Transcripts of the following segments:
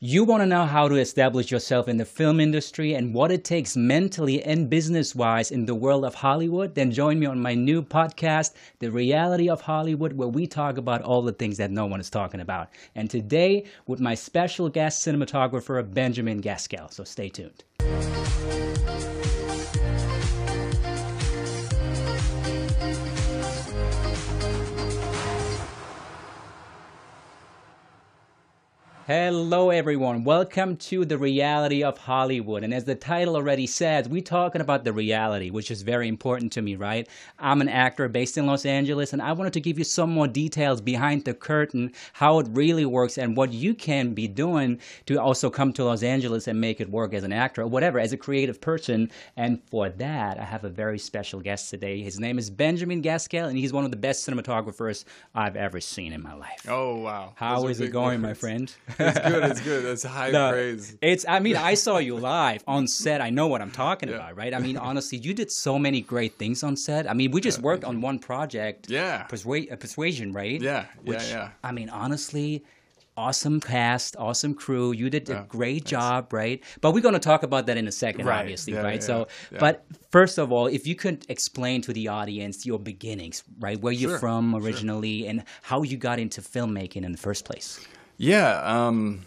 You want to know how to establish yourself in the film industry and what it takes mentally and business wise in the world of Hollywood? Then join me on my new podcast, The Reality of Hollywood, where we talk about all the things that no one is talking about. And today, with my special guest cinematographer, Benjamin Gaskell. So stay tuned. Hello, everyone. Welcome to the reality of Hollywood. And as the title already says, we're talking about the reality, which is very important to me, right? I'm an actor based in Los Angeles, and I wanted to give you some more details behind the curtain, how it really works, and what you can be doing to also come to Los Angeles and make it work as an actor or whatever, as a creative person. And for that, I have a very special guest today. His name is Benjamin Gaskell, and he's one of the best cinematographers I've ever seen in my life. Oh, wow. How Those is it going, my friend? It's good. It's good. That's high No, praise. It's. I mean, I saw you live on set. I know what I'm talking Yeah. about, right? I mean, honestly, you did so many great things on set. I mean, we just worked on one project. Yeah. Persua- uh, Persuasion, right? Yeah, yeah, Which, yeah. I mean, honestly. Awesome cast, awesome crew. You did a Yeah, great job, right? But we're going to talk about that in a second, Right, obviously, yeah, right? yeah, so, yeah. but first of all, if you could explain to the audience your beginnings, right? Where you're Sure, from originally, and how you got into filmmaking in the first place. Yeah. Um,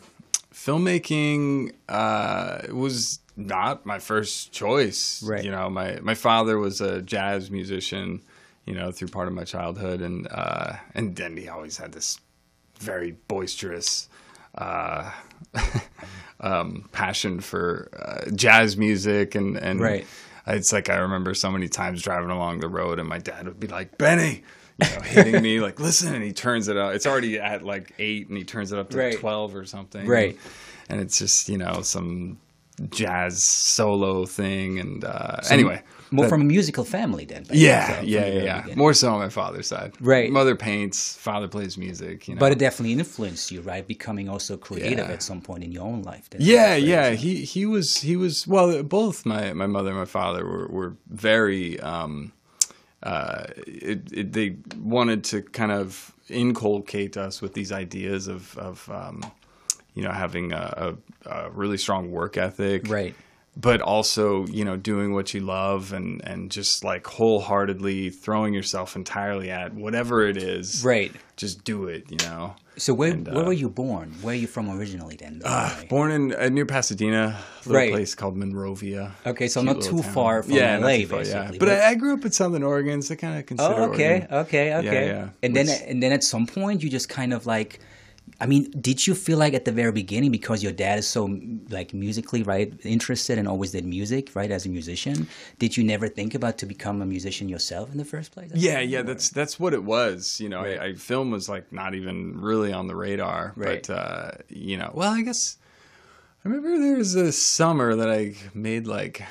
filmmaking uh, was not my first choice. Right. You know, my, my father was a jazz musician, you know, through part of my childhood. And, uh, and then he always had this very boisterous uh, um, passion for uh, jazz music and, and Right. it's like I remember so many times driving along the road and my dad would be like, Benny, you know, hitting me like, listen, and he turns it up. It's already at like eight and he turns it up to Right. 12 or something. Right. And it's just, you know, some jazz solo thing. And uh, anyway. More that- from a musical family, then. yeah, so yeah, yeah, yeah. More so on my father's side. Right. Mother paints, father plays music, you know. But it definitely influenced you, right? Becoming also creative Yeah. at some point in your own life. Yeah, yeah. He he was he was well. Both my my mother and my father were were very. Um, uh, it, it, they wanted to kind of inculcate us with these ideas of of um, you know having a, a, a really strong work ethic, Right. But also, you know, doing what you love and and just like wholeheartedly throwing yourself entirely at whatever it is. Right. Just do it. You know. So where And, where uh, were you born? Where are you from originally then? Uh, born in uh, near Pasadena, a little Right. place called Monrovia. Okay, so Cute not too town. far from yeah, LA, far, yeah. basically. But What- I, I grew up in Southern Oregon, so kind of consider. Oh, okay, Oregon. okay, okay. yeah. And then and then at some point you just kind of like I mean, did you feel like at the very beginning because your dad is so like musically right interested and always did music right as a musician? Did you never think about to become a musician yourself in the first place? Yeah, yeah, that's that's what it was. You know, Right. I, I film was like not even really on the radar. Right. But uh, you know, well, I guess I remember there was a summer that I made like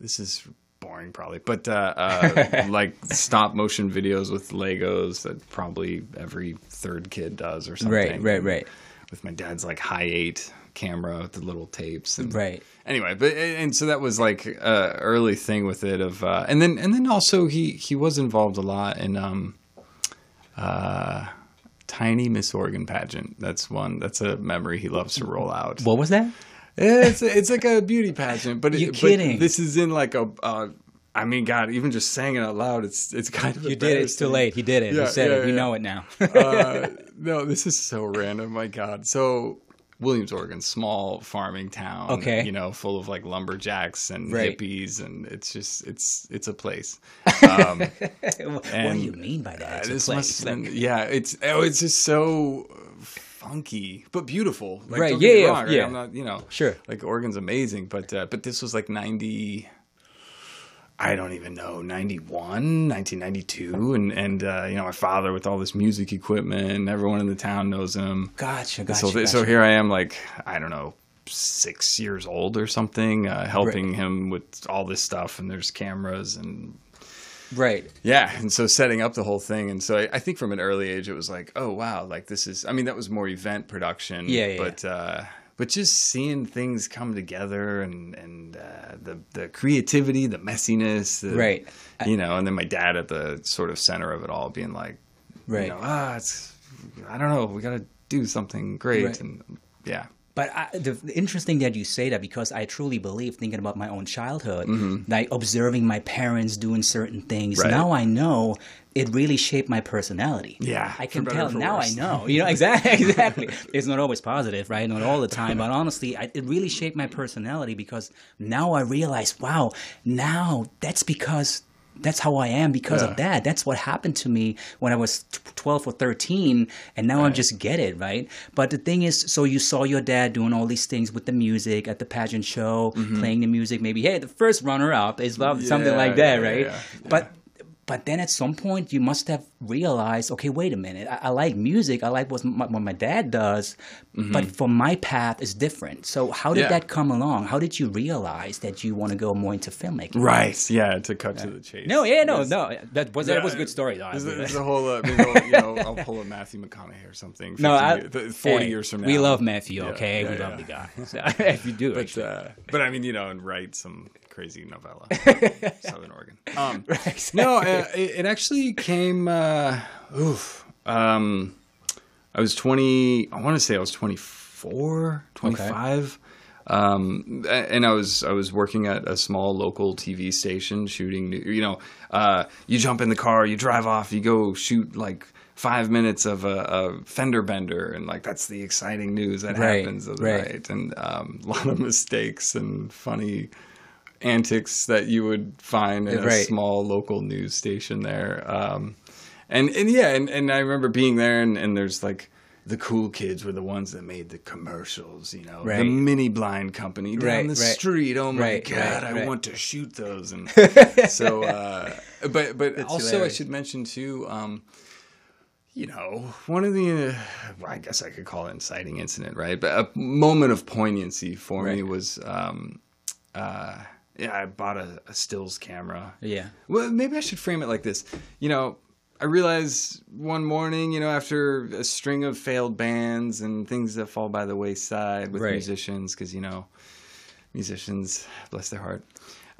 this is boring probably, but uh, uh, like stop motion videos with Legos that probably every third kid does or something. Right, right, right. With my dad's like Hi8 camera with the little tapes and Right. anyway but and so that was like a early thing with it of uh and then and then also he he was involved a lot in um uh tiny miss oregon pageant that's one that's a memory he loves to roll out What was that? it's it's like a beauty pageant but, You but kidding. this is in like a uh I mean, God, even just saying it out loud, it's it's kind of You did it. It's too late. He did it. Yeah, he said yeah, it. We yeah. know it now. uh, no, this is so random. My God. So Williams, Oregon, small farming town. Okay. You know, full of like lumberjacks and Right. hippies, and it's just it's it's a place. Um, what do you mean by that? This place. must Like- been, yeah. It's oh, it's just so funky but beautiful. Like, Right, don't get me yeah, yeah, wrong, right? yeah. I'm not, you know, Sure. Like Oregon's amazing, but uh, but this was like ninety. I don't even know, 91, 1992. And, and uh, you know, my father with all this music equipment, and everyone in the town knows him. Gotcha, gotcha. so, gotcha. so here I am, like, I don't know, six years old or something, uh, helping him with all this stuff. And there's cameras and right. yeah, and so setting up the whole thing, and so I, I think from an early age it was like, oh wow, like this is. I mean, that was more event production. Yeah, yeah, But uh, but just seeing things come together and and uh, the the creativity, the messiness, the, Right. You know, and then my dad at the sort of center of it all, being like, Right. you know, ah, it's I don't know, we got to do something great, Right. and yeah. But I, the, the interesting that you say that because I truly believe, thinking about my own childhood, like observing my parents doing certain things. Mm-hmm. Right. Now I know it really shaped my personality. Yeah, I can tell now. I know. You know exactly. Exactly. it's not always positive, right? Not all the time, but honestly, I, it really shaped my personality because now I realize, wow, now that's because. That's how I am because Yeah. of that. That's what happened to me when I was t- 12 or 13, and now I just get it, right? But the thing is, so you saw your dad doing all these things with the music at the pageant show, mm-hmm. playing the music, maybe, hey, the first runner up is love, something like that, yeah, right? yeah, But but then at some point you must have realized, okay, wait a minute, I, I like music, I like what my, what my dad does, but for my path is different. So how did Mm-hmm. Yeah. that come along? How did you realize that you want to go more into filmmaking? Right. Yeah. To cut to the chase. No, yeah, no, Yes. no. That was that was a good story. Though, There's, a- honestly. there's a whole, uh, maybe I'll, you know, I'll pull a Matthew McConaughey or something. no, I, years- 40 hey, years from now. we love Matthew. Yeah, Okay, yeah, we yeah. love the guy. So, if you do, But, uh, but I mean, you know, and write some crazy novella, Southern Oregon. Um, Right, No, uh, it, it actually came. Uh, oof. Um, I was 20. I want to say I was 24, 25. Um, and I was I was working at a small local TV station shooting. You know, uh, you jump in the car, you drive off, you go shoot like five minutes of a, a fender bender, and like that's the exciting news that Right, happens of the right. night, and um, a lot of mistakes and funny antics that you would find in a small local news station there. Um, and and yeah, and, and I remember being there, and, and there's like the cool kids were the ones that made the commercials, you know, the mini blind company down Right, the right. street. Oh my Right, god, right, I right. want to shoot those. And so, uh, but but also I should mention too. Um, you know, one of the, uh, well, I guess I could call it inciting incident, right? But a moment of poignancy for me was, um, uh, yeah, I bought a, a stills camera. yeah. Well, maybe I should frame it like this. You know, I realized one morning, you know, after a string of failed bands and things that fall by the wayside with Right. musicians, because you know, musicians, bless their heart.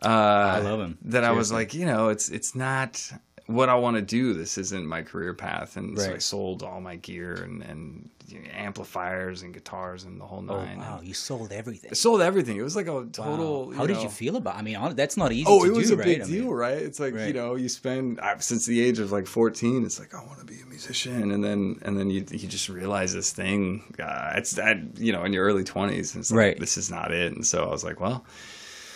Uh, I them. That I was like, you know, it's it's not what I want to do. This isn't my career path, and so I sold all my gear and and you know, amplifiers and guitars and the whole Oh nine. wow, you sold everything. I sold everything. It was like a total. Wow. How did know- you feel about? I mean, that's not easy. Oh, to it was do, a right? big I mean, deal, right? It's like you know, you spend uh, since the age of like fourteen. It's like I want to be a musician, and then and then you you just realize this thing. Uh, it's that you know in your early twenties. It's like, Right. This is not it, and so I was like, well,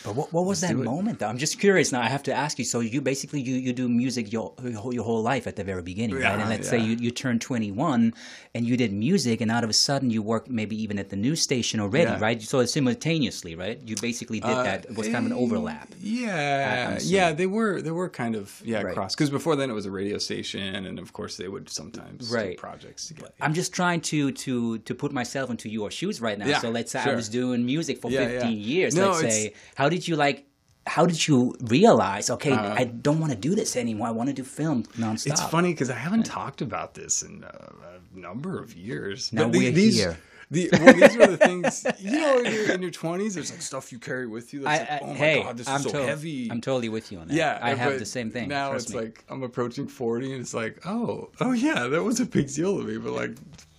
But what, what was that do it. moment? Though? I'm just curious. Now I have to ask you. So you basically you, you do music your your whole- life at the very beginning, right? And let's say you, you turned 21 and you did music, and out of a sudden you worked maybe even at the news station already, Yeah. right? So simultaneously, right? You basically did Uh, that. It was kind of an overlap. Yeah, yeah, they were they were kind of yeah Right. cross because before then it was a radio station, and of course they would sometimes do Right. projects together. I'm just trying to to to put myself into your shoes right now. Yeah, so let's say I was doing music for Yeah, 15 yeah. years. No, let's say, how did you like? How did you realize? Okay, Uh, I don't want to do this anymore. I want to do film nonstop. It's funny because I haven't talked about this in uh, a number of years. Now But we're these, here. The, well, these are the things you know in your, in your 20s. There's like stuff you carry with you. That's I, like, oh my hey, god, this I'm is so to- heavy. I'm totally with you on that. yeah, I have the same thing. Now it's me. like I'm approaching 40, and it's like, oh, oh yeah, that was a big deal to me. But like,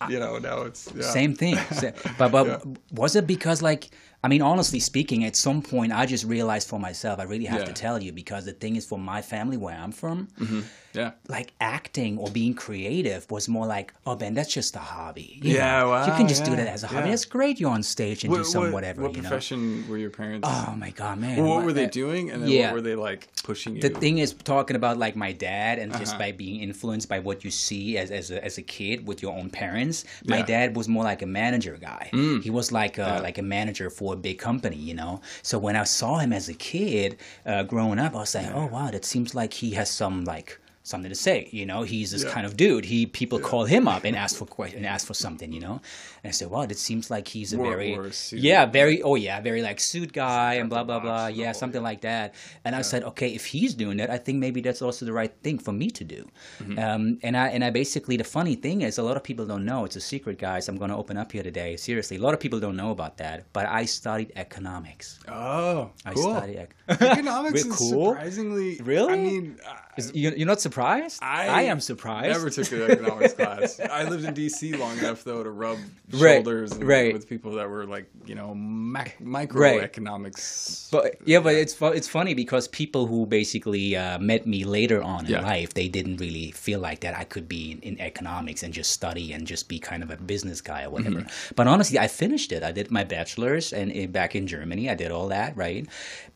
you know, now it's yeah. Same thing. But but Yeah. was it because like I mean honestly speaking, at some point I just realized for myself I really have Yeah. to tell you because the thing is for my family where I'm from, mm-hmm. Yeah, like acting or being creative was more like, oh Ben, that's just a hobby. You Yeah, know? you can just do that as a hobby. yeah. That's great. You're on stage and do some whatever. What you know. profession were your parents? Oh my god, man! Well, what were they doing, and then yeah. what were they like pushing you? the thing is talking about like my dad and just Uh-huh. by being influenced by what you see as as a, as a kid with your own parents my Yeah. Mm. dad was more like a manager guy he was like a, like a manager for a big company you know so when i saw him as a kid uh, growing up i was like oh wow that seems like he has some like something to say you know? He's this Yeah. kind of dude. He people call him up and ask for and ask for something you know and i said wow it seems like he's a very yeah very oh yeah very like suit guy and blah blah blah yeah something yeah. like that and i said okay if he's doing that i think maybe that's also the right thing for me to do Mm-hmm. um, and i and i basically the funny thing is a lot of people don't know it's a secret guys i'm going to open up here today seriously a lot of people don't know about that but i studied economics oh, i cool. studied ec- Economics is cool? surprisingly Really? I mean, uh, you- you're not surprised? I, am surprised. I never took an economics class. I lived in D.C. long enough though to rub shoulders and- right. with people that were like you know mac- microeconomics. But yeah, but it's fu- it's funny because people who basically uh, met me later on in Yeah. life, they didn't really feel like that I could be in, in economics and just study and just be kind of a business guy or whatever. Mm-hmm. But honestly, I finished it. I did my bachelor's and uh, back in Germany, I did all that, right?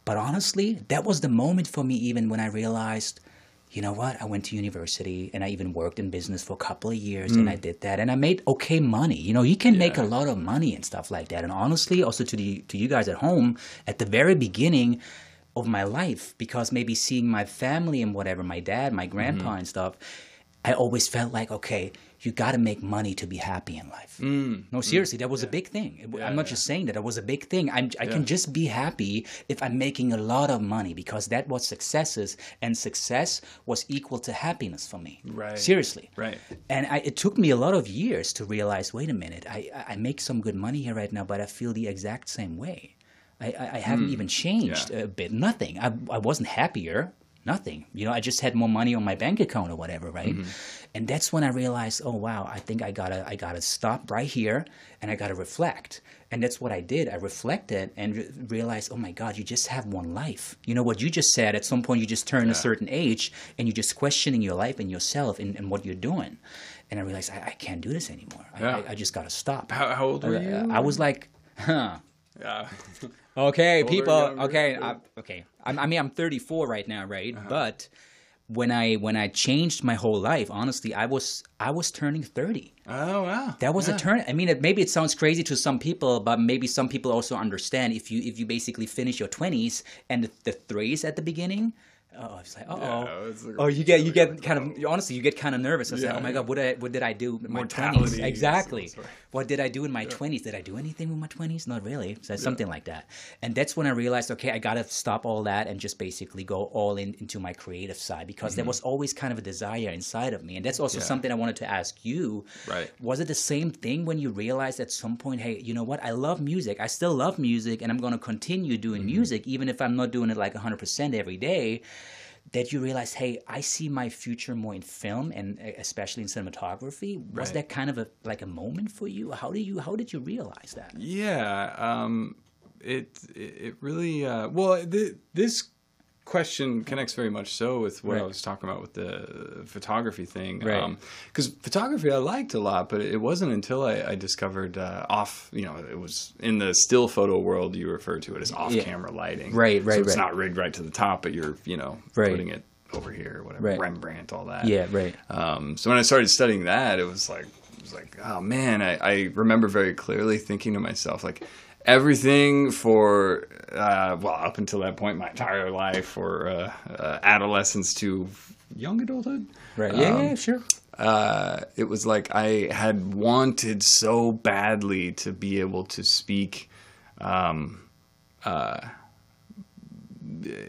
But honestly, that was the moment for me, even when I realized. You know what? I went to university and I even worked in business for a couple of years and I did that and I made okay money. You know, you can make a Mm. Lot of money and stuff like that. And honestly, also to the to you guys at home, at the very beginning of my life, because maybe seeing my family and whatever, my dad, my grandpa Mm-hmm. and stuff, I always felt like, okay, you got to make money to be happy in life. No, seriously, that was a big thing. Mm. Yeah, I'm not yeah. just saying that. It was a big thing. I'm, I can just be happy if I'm making a lot of money because that was success is, and success was equal to happiness for me. Right. Seriously. Right. And I, it took me a lot of years to realize, wait a minute, I, I- make some good money here right now, but I feel the exact same way. I, I, I haven't even changed Yeah. a bit. Nothing. I, I wasn't happier. Nothing. You know, I just had more money on my bank account or whatever, right? Mm-hmm. And that's when I realized, oh wow, I think I gotta I gotta stop right here and I gotta reflect. And that's what I did. I reflected and re- realized, oh my God, you just have one life. You know what you just said? At some point, you just turn a certain age and you're just questioning your life and yourself and, and what you're doing. And I realized I, I can't do this anymore. I, Yeah. I, I just gotta stop. How, how old were you? I was like, huh. Yeah. Okay, Older, people. younger? Okay, I, okay. I'm, I mean, I'm 34 right now, right? But when I when I changed my whole life, honestly, I was I was turning 30. Oh wow. That was Yeah. a turn. I mean, it, maybe it sounds crazy to some people, but maybe some people also understand if you if you basically finish your 20s and the, the threes at the beginning. Oh, it's like, oh, Yeah, like- oh, you get you get kind of honestly, you get kind of nervous. It's like, Yeah, oh my god, what did I, what did I do in my twenties? Exactly. What did I do in my twenties? Did I do anything with my twenties? Not really. So something like that. And that's when I realized, okay, I gotta stop all that and just basically go all in into my creative side because there was always kind of a desire inside of me, and that's also Mm-hmm. Yeah. something I wanted to ask you. Right. Was it the same thing when you realized at some point, hey, you know what? I love music. I still love music, and I'm going to continue doing Mm-hmm. music, even if I'm not doing it like 100% every day. That you realize, hey, I see my future more in film and especially in cinematography. Was Right. that kind of a like a moment for you? How do you how did you realize that? Yeah, um, it it it really uh, well. Th- this question connects very much so with what I was talking about with the photography thing. Right. Because photography I liked a lot, but it wasn't until I, I discovered uh, off. You know, it was in the still photo world. You refer to it as off-camera lighting. Right, right, So it's right. not rigged right to the top, but you're you know Right. putting it over here, whatever Right. Rembrandt, all that. Yeah, right. Um, so when I started studying that, it was like, it was like, oh man, I, I remember very clearly thinking to myself, like, everything for, uh, well, up until that point, my entire life, or uh, uh, adolescence to young adulthood. Right. Yeah, Um, yeah, sure. Uh, it was like I had wanted so badly to be able to speak um, uh,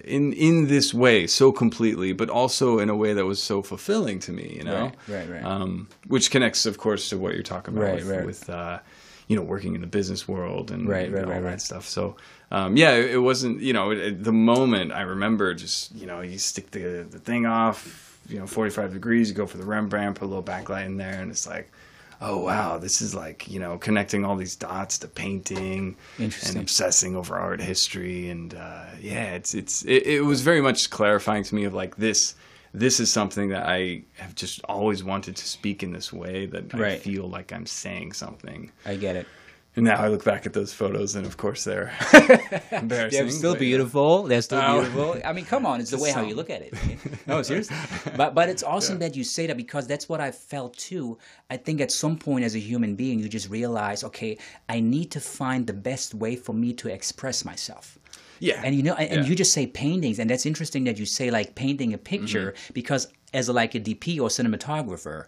in in this way so completely, but also in a way that was so fulfilling to me. You know, Right, right, right. Um, which connects, of course, to what you're talking about Right, with, right. with uh, you know working in the business world and, Right, right, all right, that right. stuff. So. Um, yeah, it, it wasn't. You know, it, the moment I remember, just you know, you stick the the thing off, you know, 45 degrees, you go for the Rembrandt, put a little backlight in there, and it's like, oh wow, this is like you know connecting all these dots to painting and obsessing over art history, and uh, yeah, it's it's it, it was very much clarifying to me of like this. This is something that I have just always wanted to speak in this way that I feel like I'm saying something. I get it. And now I look back at those photos, and of course they're embarrassing. They're still yeah. beautiful. They're still Oh. beautiful. I mean, come on, it's the way how you look at it. No, seriously. But but it's awesome that you say that because that's what I felt too. I think at some point as a human being, you just realize, okay, I need to find the best way for me to express myself. Yeah, And you know, and, Yeah. Mm-hmm. you just say paintings, and that's interesting that you say like painting a picture because as a, like a DP or cinematographer,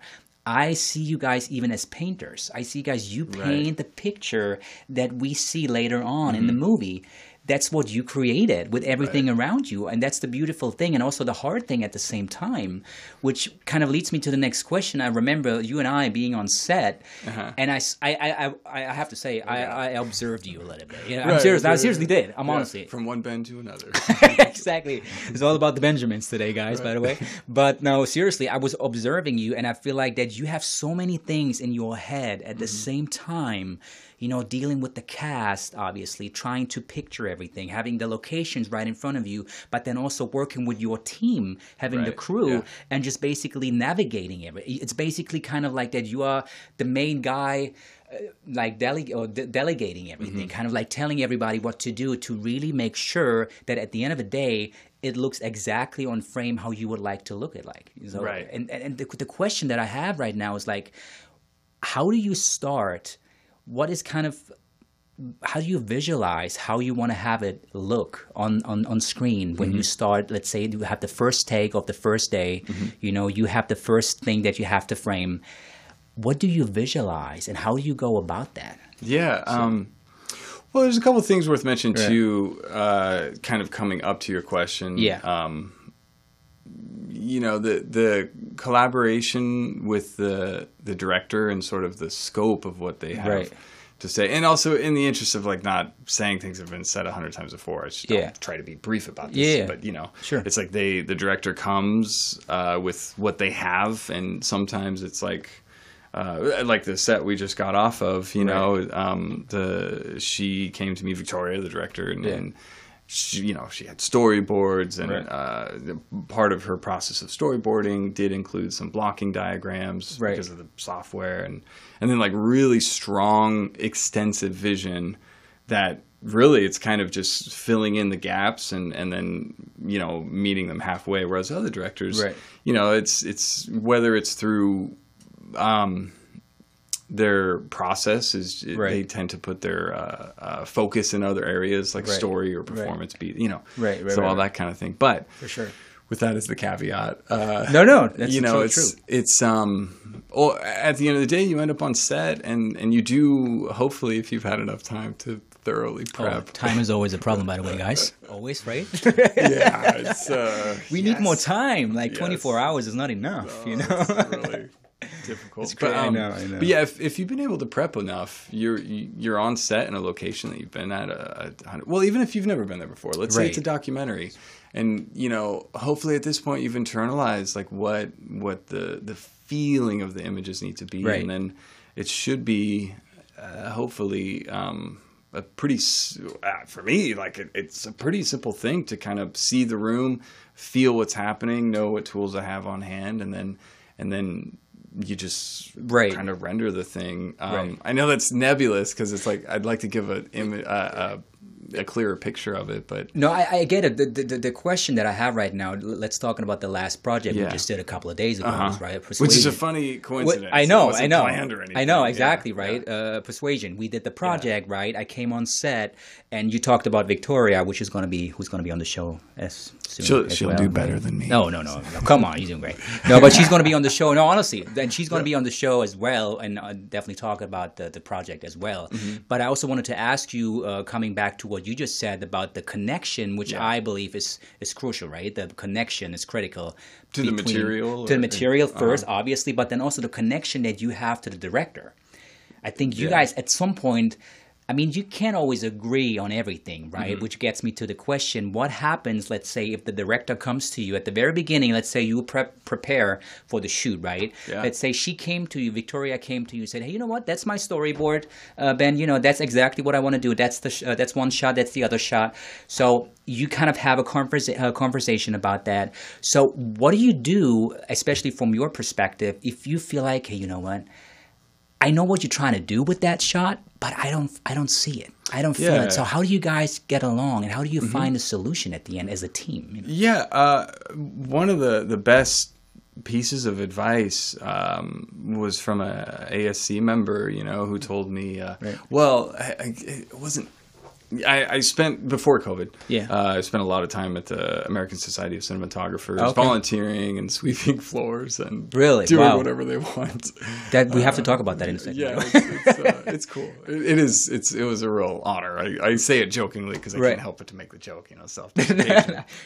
I see you guys even as painters. I see you guys you paint the picture that we see later on in the Mm-hmm. movie. That's what you created with everything around you and that's the beautiful thing and also the hard thing at the same time which kind of leads me to the next question i remember you and i being on set Uh-huh. and I have to say I, I observed you a little bit yeah, i'm Right, serious i seriously did i'm Yeah, honestly from one Ben to another. exactly. It's all about the Benjamins today, guys, by the way. But no, seriously, I was observing you and I feel like that you have so many things in your head at the same time. You know, dealing with the cast, obviously, trying to picture everything, having the locations right in front of you, but then also working with your team, having the crew, yeah. and just basically navigating it. It's basically kind of like that you are the main guy like dele- or de- delegating everything, Mm-hmm. kind of like telling everybody what to do to really make sure that at the end of the day, it looks exactly on frame how you would like to look it like. So, Right. And, and and the, the question that I have right now is like, how do you start? What is kind of how do you visualize how you want to have it look on, on, on screen when Mm-hmm. you start let's say you have the first take of the first day Mm-hmm. you know you have the first thing that you have to frame what do you visualize and how do you go about that Yeah. Um, well, there's a couple of things worth mentioning Right. too, uh, kind of coming up to your question. Yeah. Um, you know, the the collaboration with the the director and sort of the scope of what they have Right. to say, and also in the interest of like not saying things that have been said a hundred times before, I just Yeah. don't try to be brief about this. Yeah. But you know, Sure. it's like they the director comes uh, with what they have, and sometimes it's like uh, like the set we just got off of, you know, um, the she came to me, Victoria, the director, and, Yeah. and she, you know, she had storyboards, and Right. uh, part of her process of storyboarding did include some blocking diagrams Right. because of the software, and and then like really strong, extensive vision that really it's kind of just filling in the gaps and and then you know meeting them halfway whereas other directors Right. you know it's it's whether it's through um, their process is they tend to put their uh, uh, focus in other areas like Right. story or performance beat, you know, Right, right, so right, all right. that kind of thing. But for sure with that as the caveat, uh, no no that's you know, it's true it's um, well, at the end of the day, you end up on set, and and you do hopefully if you've had enough time to thoroughly Oh, prep. time is always a problem by the way guys always right yeah, it's uh, we need more time like 24 Yes. Oh, hours is not enough you know really difficult. It's great. But, I um, know, I know. But yeah, if, if you've been able to prep enough, you're you- you're on set in a location that you've been at a, a hundred. Well, even if you've never been there before, let's say it's a documentary, and you know, hopefully at this point you've internalized like what what the the feeling of the images need to be, Right. and then it should be uh, hopefully. Um, a pretty uh, for me like it, it's a pretty simple thing to kind of see the room feel what's happening know what tools i have on hand and then and then you just Right. kind of render the thing um, Right. i know that's nebulous because it's like i'd like to give a, uh, a a clearer picture of it but No, I, I get it. The, the the question that I have right now. Let's talk about the last project we just did a couple of days ago, uh-huh. right? which is a funny What- coincidence I It know, I know, I know exactly, yeah. right? Uh, Persuasion. We did the project, right? I came on set, and you talked about Victoria, which is going to be who's going to be on the show as soon She'll- as she'll well, do right? better than me. No, no, no, no. Come on, you're doing great. No, but she's going to be on the show. No, honestly, then she's going to be on the show as well, and uh, definitely talk about the, the project as well. Mm-hmm. But I also wanted to ask you, uh, coming back to what you just said about the connection, which Yeah. I believe is is crucial, right? The connection is critical To the material to the or- material 1st uh-huh. obviously, but then also the connection that you have to the director. I think you Yeah. guys at some point. I mean, you can't always agree on everything, right? Mm-hmm. Which gets me to the question what happens, let's say, if the director comes to you at the very beginning, let's say you prep, prepare for the shoot, right? Yeah. Let's say she came to you, Victoria came to you, said, hey, you know what? That's my storyboard. Uh, ben, you know, that's exactly what I want to do. That's, the sh- uh, that's one shot, that's the other shot. So you kind of have a, conversa- a conversation about that. So what do you do, especially from your perspective, if you feel like, hey, you know what? I know what you're trying to do with that shot, but I don't I don't see it. I don't feel Yeah. it. So how do you guys get along and how do you find a solution at the end as a team? you know? Yeah, uh, one of the the best pieces of advice um, was from a ASC member, you know, who told me, uh, Right. well, I, I, it wasn't I, I spent before COVID. Yeah. uh, I spent a lot of time at the American Society of Cinematographers, Okay. volunteering and sweeping floors and Really? doing Wow. whatever they want. That we have to talk about that in a second. Yeah, it's, it's, uh, it's cool. It, it is. It's it was a real honor. I, I say it jokingly because I Right. can't help but to make the joke. You know, self.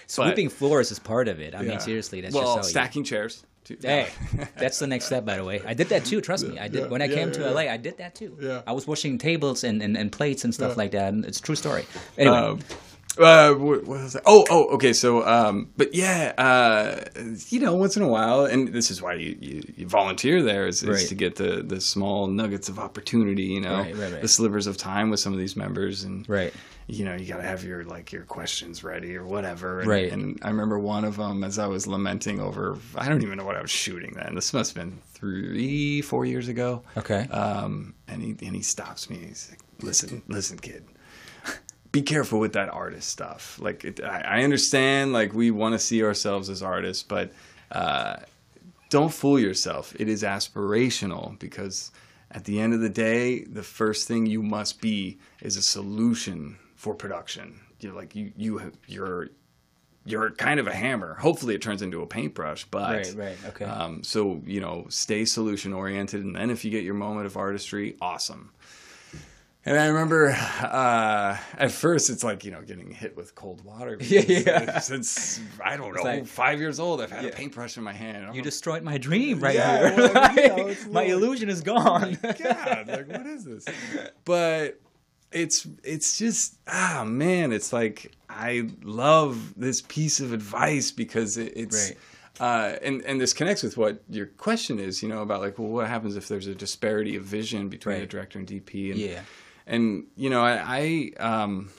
Sweeping floors is part of it. I mean, seriously, that's well, just how you- stacking chairs. Too. Hey, that's the next step, by the way. I did that too. Trust me, I did. Yeah, when I yeah, came yeah, to yeah. LA, I did that too. Yeah. I was washing tables and, and, and plates and stuff like that. And it's a true story. Anyway, Um, uh, what, what was that? Oh, oh, okay. So, um, but yeah, uh, you know, once in a while, and this is why you, you, you volunteer there is, is Right. to get the the small nuggets of opportunity. You know, right, right. the slivers of time with some of these members, and Right. You know, you got to have your like your questions ready or whatever. And, Right. And I remember one of them as I was lamenting over. I don't even know what I was shooting then. This must have been three, four years ago. okay. Um, and he and he stops me. He's like, "Listen, listen, kid. Be careful with that artist stuff. Like, it, I, I understand. Like, we want to see ourselves as artists, but uh, don't fool yourself. It is aspirational because at the end of the day, the first thing you must be is a solution for production. You're like you you you're you're kind of a hammer. Hopefully, it turns into a paintbrush, but Right, right, okay. Um, so you know, stay solution oriented, and then if you get your moment of artistry, awesome. And I remember uh, at first it's like you know getting hit with cold water. Yeah, yeah. Since I don't know, like- five years old, I've had a paintbrush in my hand. I'm you destroyed my dream right Yeah, here. well, you know, my like- illusion is gone. God, like what is this? But it's it's just ah man, it's like I love this piece of advice because it, it's Right. uh, and and this connects with what your question is, you know, about like well, what happens if there's a disparity of vision between Right. the director and DP? And, Yeah. and you know, I, I um,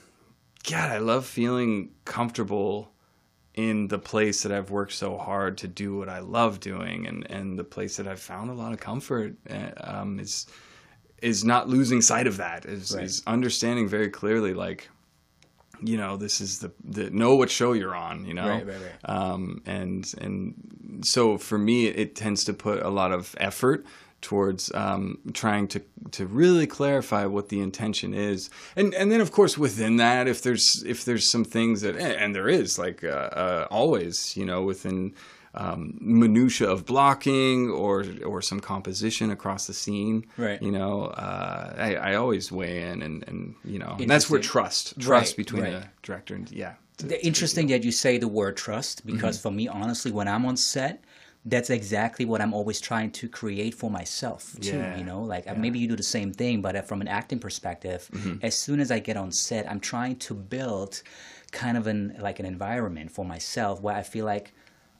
God, I love feeling comfortable in the place that I've worked so hard to do what I love doing, and and the place that I've found a lot of comfort uh, um, is is not losing sight of that. Is Right. is understanding very clearly, like you know, this is the the know what show you're on. You know, Right, right, right. um, and and so for me, it tends to put a lot of effort towards um, trying to to really clarify what the intention is, and and then of course within that, if there's if there's some things that and there is like uh, uh, always, you know, within um, minutia of blocking or or some composition across the scene, Right. You know, uh, I, I always weigh in, and and you know, and that's where trust trust Right, between right. the director and yeah. it's a- The interesting that you say the word trust because for me, honestly, when I'm on set, that's exactly what I'm always trying to create for myself too. Yeah, You know, like uh maybe you do the same thing, but uh, from an acting perspective, as soon as I get on set, I'm trying to build kind of an like an environment for myself where I feel like,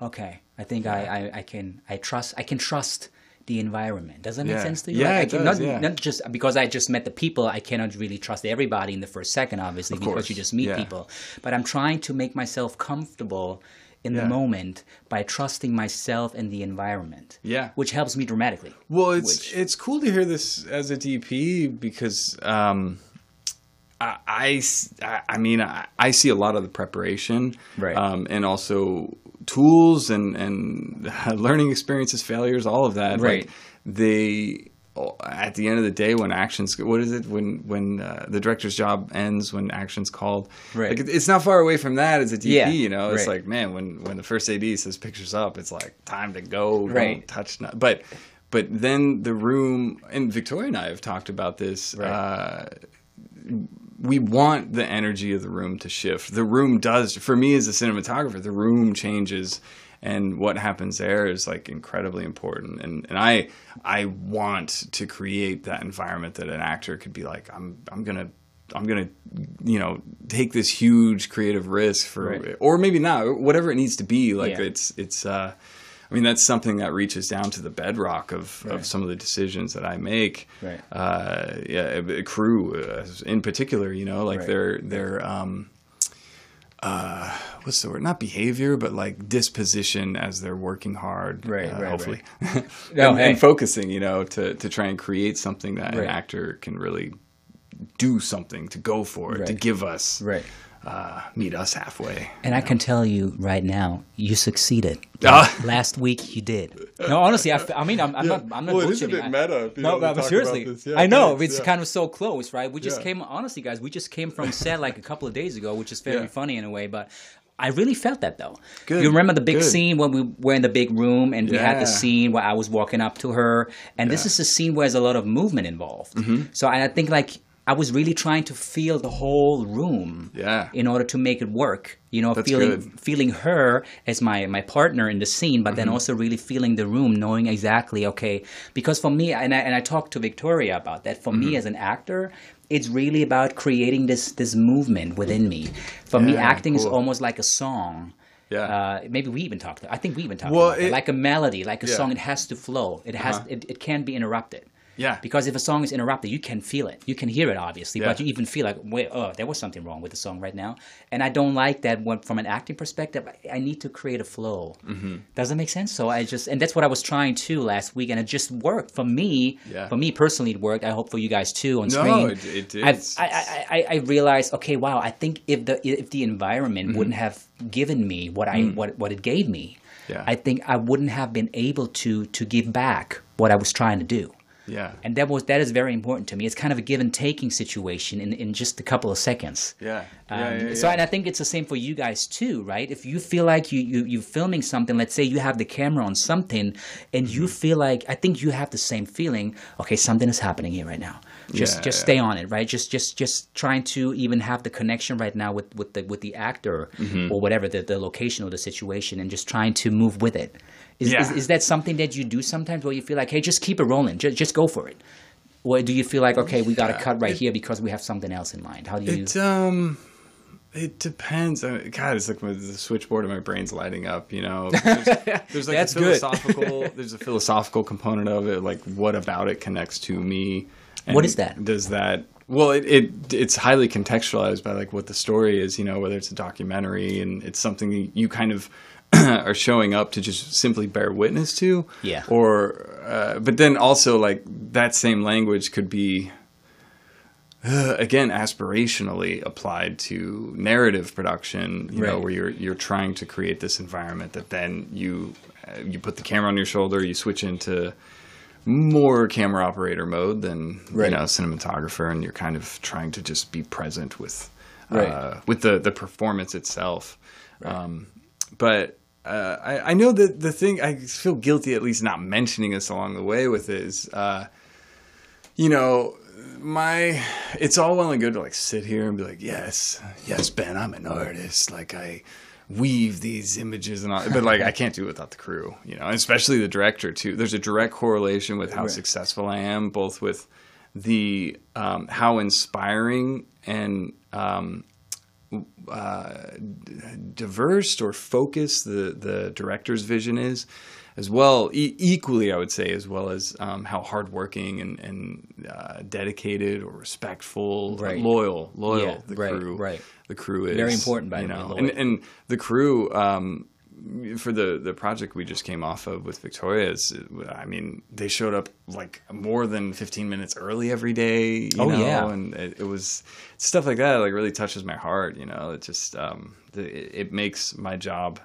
okay, I think I, I, I can I trust I can trust the environment. Does that make Yeah. sense to you? Yeah, Like, I can- does, not, yeah. not just because I just met the people, I cannot really trust everybody in the first second, obviously, because course, you just meet yeah. people. But I'm trying to make myself comfortable in the moment by trusting myself and the environment. Yeah. Which helps me dramatically. Well, it's Which- it's cool to hear this as a DP because um, I, I- I mean I, I see a lot of the preparation, Right. Um, and also tools and and learning experiences, failures, all of that. Right. Like they at the end of the day when actions what is it when when uh, the director's job ends when actions called Right. like it's not far away from that as a DP Yeah, you know it's right. like man when when the first AD says pictures up it's like time to go Right. don't touch not but but then the room and Victoria and I have talked about this Right. uh, we want the energy of the room to shift. The room does, for me as a cinematographer, the room changes, and what happens there is like incredibly important. And and I I want to create that environment that an actor could be like, I'm I'm gonna. I'm gonna, you know, take this huge creative risk for, Right. or maybe not, whatever it needs to be. Like Yeah. it's, it's. uh I mean, that's something that reaches down to the bedrock of, Right. of some of the decisions that I make Right. uh, yeah, crew uh, in particular, you know, like Right. their their um, uh, what's the word? Not behavior, but like disposition as they're working hard, Right, uh, right, hopefully, No, and, hey. and focusing, you know, to to try and create something that an actor can really do something, to go for it, to give us, Right. Uh, meet us halfway. And I can tell you right now, you succeeded. Ah. Last week you did. No, honestly, I mean, I'm, I'm not, I'm not Well, it is a bit I- meta if you No, don't but talk seriously, about this. Yeah, I know it's yeah. kind of so close, right? We just Yeah. came, honestly, guys, we just came from set like a couple of days ago, which is very Yeah. funny in a way, but. I really felt that though. Good, You remember the big good. scene when we were in the big room and we had the scene where I was walking up to her, and this is a scene where there's a lot of movement involved. Mm-hmm. So I think like I was really trying to feel the whole room Yeah. in order to make it work. You know, That's feeling good. feeling her as my my partner in the scene, but Mm-hmm. then also really feeling the room, knowing exactly okay. Because for me, and I and I talked to Victoria about that. For Mm-hmm. me as an actor, it's really about creating this this movement within me. For me, Yeah, acting is almost like a song. Yeah. Uh, maybe we even talked. I think we even talked Well, about it, it- like a melody, like a Yeah. song. It has to flow. It has. Uh-huh. It, it can't be interrupted. Yeah. Because if a song is interrupted, you can feel it. You can hear it, obviously, but you even feel like, wait, oh, there was something wrong with the song right now. And I don't like that when, from an acting perspective. I, I need to create a flow. Mm-hmm. Does that make sense? So I just, and that's what I was trying to last week, and it just worked for me. Yeah. For me personally, it worked. I hope for you guys too on No, screen. it- it did. I, I, I, I realized, okay, wow. I think if the if the environment Mm-hmm. wouldn't have given me what I what what it gave me, Mm. Yeah. I think I wouldn't have been able to to give back what I was trying to do Yeah. and that was that is very important to me. It's kind of a give and taking situation in, in just a couple of seconds. Yeah. Um, Yeah, yeah, So and I think it's the same for you guys too, right? If you feel like you you you're filming something, let's say you have the camera on something, and you Mm-hmm. feel like I think you have the same feeling. Okay, something is happening here right now. Just Yeah, just yeah. stay on it, right? Just just just trying to even have the connection right now with with the with the actor Mm-hmm. or whatever the the location or the situation, and just trying to move with it. Is, is, Yeah. is that something that you do sometimes where you feel like, hey, just keep it rolling, just, just go for it? Or do you feel like, okay, we got to Yeah, cut right it- here because we have something else in mind? How do you? It um, it depends. I mean, God, it's like the switchboard of my brain's lighting up. You know, there's, there's like a philosophical. there's a philosophical component of it. Like, what about it connects to me? What is that? Does that? Well, it, it it's highly contextualized by like what the story is. You know, whether it's a documentary and it's something you kind of are showing up to just simply bear witness to. Yeah. Or, uh, but then also like that same language could be uh, again aspirationally applied to narrative production you know where you're you're trying to create this environment that then you uh, you put the camera on your shoulder you switch into more camera operator mode than Right. you know cinematographer and you're kind of trying to just be present with uh, Right. with the the performance itself um, but uh, I, I know that the thing I feel guilty at least not mentioning this along the way with it is uh, you know my it's all well and good to like sit here and be like yes yes ben i'm an artist like i weave these images and all but like i can't do it without the crew you know especially the director too there's a direct correlation with how Right. successful i am both with the um, how inspiring and um, diverse or focused the the director's vision is, as well e- equally I would say as well as um, how hardworking and and uh, dedicated or respectful, Right. loyal, loyal Yeah, the right, crew right. the crew is Very important, by you the way, know, loyal. and and the crew. Um, for the the project we just came off of with Victoria, is, I mean, they showed up like more than 15 minutes early every day. You Oh, know, yeah. and it, it was stuff like that. Like really touches my heart. You know, it just um, the, it, it makes my job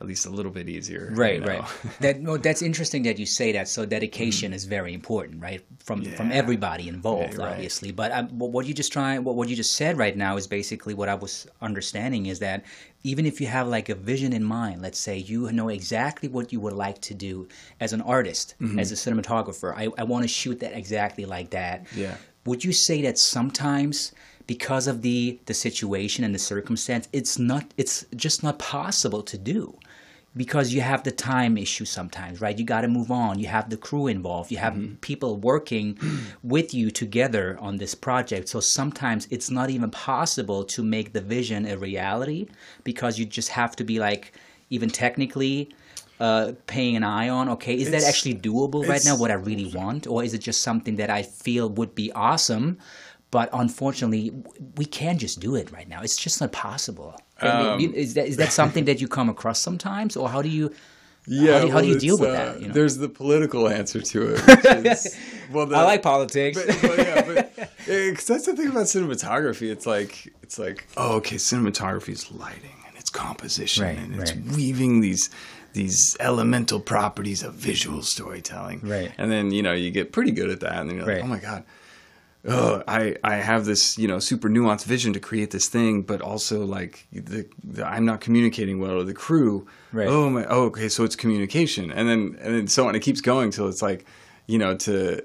at least a little bit easier. Right, you know? right. That no, that's interesting that you say that. So dedication is very important, right? From from everybody involved, Yeah, right. obviously. But um, what what you just try, what what you just said right now is basically what I was understanding is that even if you have like a vision in mind, let's say you know exactly what you would like to do as an artist, Mm-hmm. as a cinematographer. I, I want to shoot that exactly like that. Yeah. Would you say that sometimes because of the the situation and the circumstance, it's not it's just not possible to do? Because you have the time issue sometimes, right? You got to move on. You have the crew involved. You have people working with you together on this project. So sometimes it's not even possible to make the vision a reality because you just have to be like, even technically, uh, paying an eye on. Okay, is that actually doable right now? What I really want, or is it just something that I feel would be awesome? But unfortunately, we can't just do it right now. It's just not possible. I mean, is that is that something that you come across sometimes, or how do you? Yeah, How do- how do you deal with uh, that, you know? There's the political answer to it, which is well, the- I like politics. but, well, yeah, but because that's the thing about cinematography. It's like it's like oh, okay, cinematography is lighting and it's composition Right, and it's right. weaving these these elemental properties of visual storytelling. Right. and then you know you get pretty good at that, and then you're like, Right. oh my god. Oh, I, I have this you know super nuanced vision to create this thing, but also like the, the I'm not communicating well to the crew. Right. Oh my. Oh, okay. So it's communication, and then and then so on. It keeps going till it's like you know to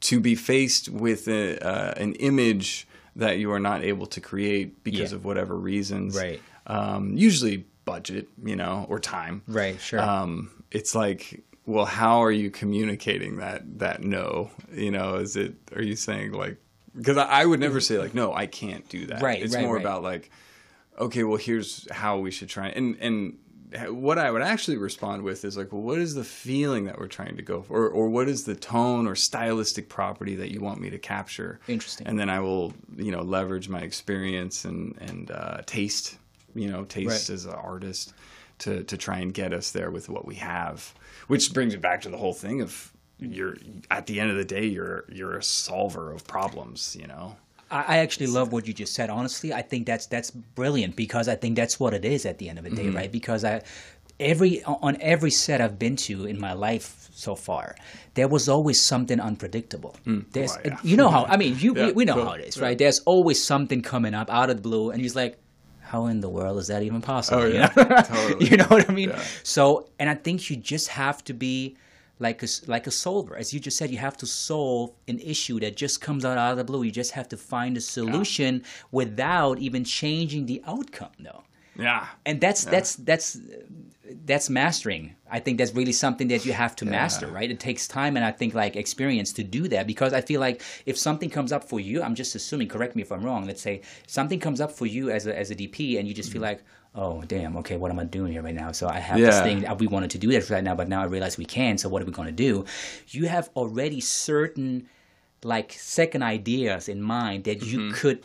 to be faced with a, uh, an image that you are not able to create because Yeah. of whatever reasons. Right. Um, usually budget, you know, or time. Right, sure. Um, it's like, well, how are you communicating that that no? You know, is it? Are you saying like? Because I, I would never say like, no, I can't do that. Right, It's right, more right. about like, okay, well, here's how we should try and and what I would actually respond with is like, well, what is the feeling that we're trying to go for, or, or what is the tone or stylistic property that you want me to capture? Interesting. And then I will, you know, leverage my experience and and uh, taste, you know, taste Right. as an artist to to try and get us there with what we have, which brings it back to the whole thing of you're at the end of the day you're you're a solver of problems, you know. I actually love what you just said. Honestly, I think that's that's brilliant because I think that's what it is at the end of the day, Mm-hmm. right? Because I every on every set I've been to in my life so far, there was always something unpredictable. There's, Oh, yeah. you know how I mean, you Yeah, we, we know well, how it is, yeah. right? There's always something coming up out of the blue, and he's like. How in the world is that even possible? Oh, you yeah. know? Totally. you know what I mean? Yeah. So, and I think you just have to be like a, like a solver. As you just said, you have to solve an issue that just comes out, out of the blue. You just have to find a solution without even changing the outcome, though. Yeah. And that's that's that's that's mastering. I think that's really something that you have to master, right? It takes time and I think like experience to do that because I feel like if something comes up for you, I'm just assuming. Correct me if I'm wrong. Let's say something comes up for you as a as a DP and you just feel mm-hmm. like. Oh damn! Okay, what am I doing here right now? So I have this thing. We wanted to do this right now, but now I realize we can. So what are we going to do? You have already certain like second ideas in mind that you mm-hmm. could